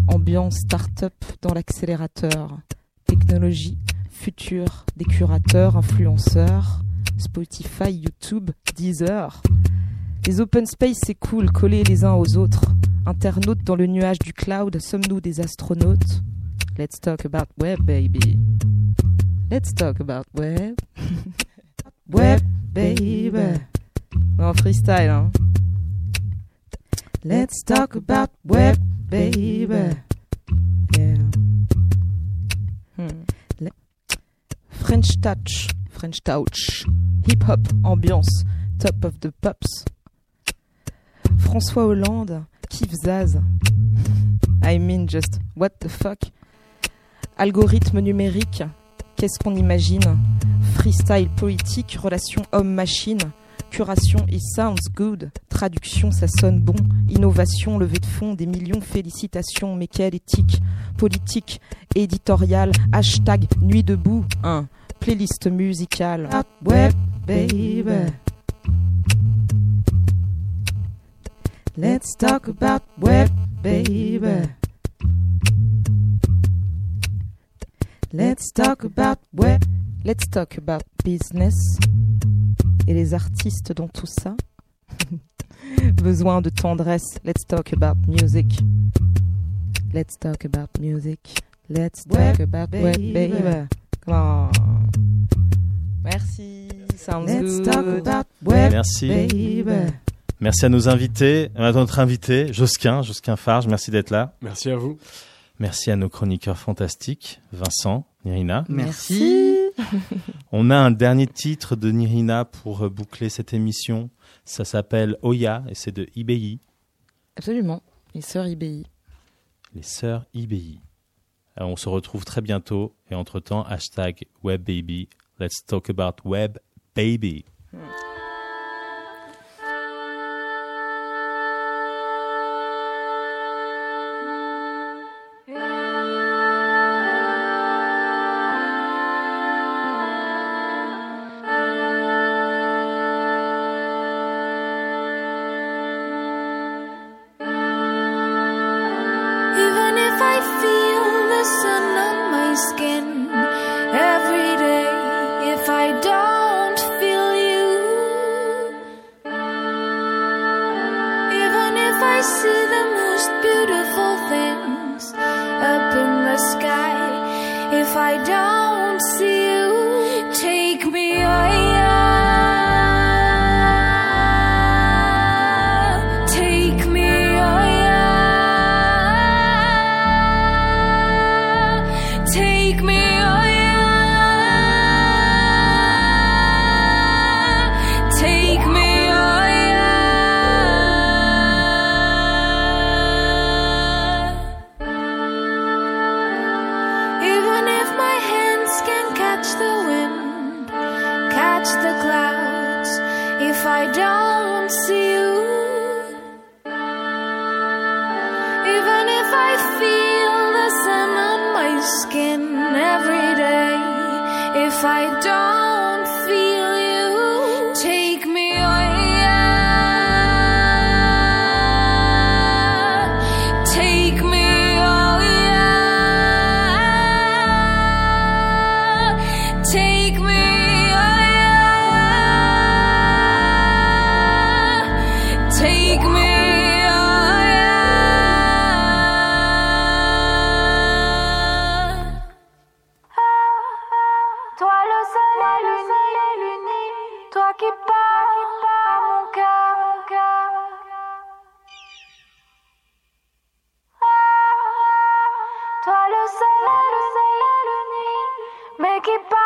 Ambiance start-up dans l'accélérateur. Technologie, futur, des curateurs, influenceurs. Spotify, YouTube, Deezer. Les open space, c'est cool, collés les uns aux autres. Internautes dans le nuage du cloud, sommes-nous des astronautes? Let's talk about web, baby. Let's talk about web. web, baby. En freestyle, hein. Let's talk about web, baby. Yeah. Hmm. French touch, French touch, hip hop, ambiance, top of the pops. François Hollande, Kif Zaz. I mean just what the fuck. Algorithme numérique, qu'est-ce qu'on imagine? Freestyle politique, relation homme-machine. Curation, it sounds good. Traduction, ça sonne bon. Innovation, levée de fonds, des millions, félicitations. Mais quelle éthique Politique, éditoriale, hashtag nuit debout. Un playlist musicale. Web, baby. Let's talk about web, baby. Let's talk about web. Let's talk about business. Et les artistes dans tout ça. Besoin de tendresse. Let's talk about music. Let's talk about music. Let's talk Web, about web, baby. baby. Come on. Merci. Sounds Let's good. talk about web, Merci. baby. Merci à nos invités, à notre invité, Josquin, Josquin Farge, merci d'être là. Merci à vous. Merci à nos chroniqueurs fantastiques, Vincent, Nirina. Merci. On a un dernier titre de Nirina pour euh, boucler cette émission. Ça s'appelle Oya et c'est de IBI, Absolument. Les sœurs IBI. les sœurs IBI. Alors, on se retrouve très bientôt et entre-temps, hashtag WebBaby. Let's talk about Web Baby.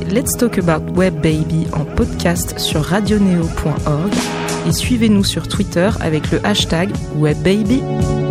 Let's Talk About Web Baby en podcast sur radioneo.org et suivez-nous sur Twitter avec le hashtag WebBaby.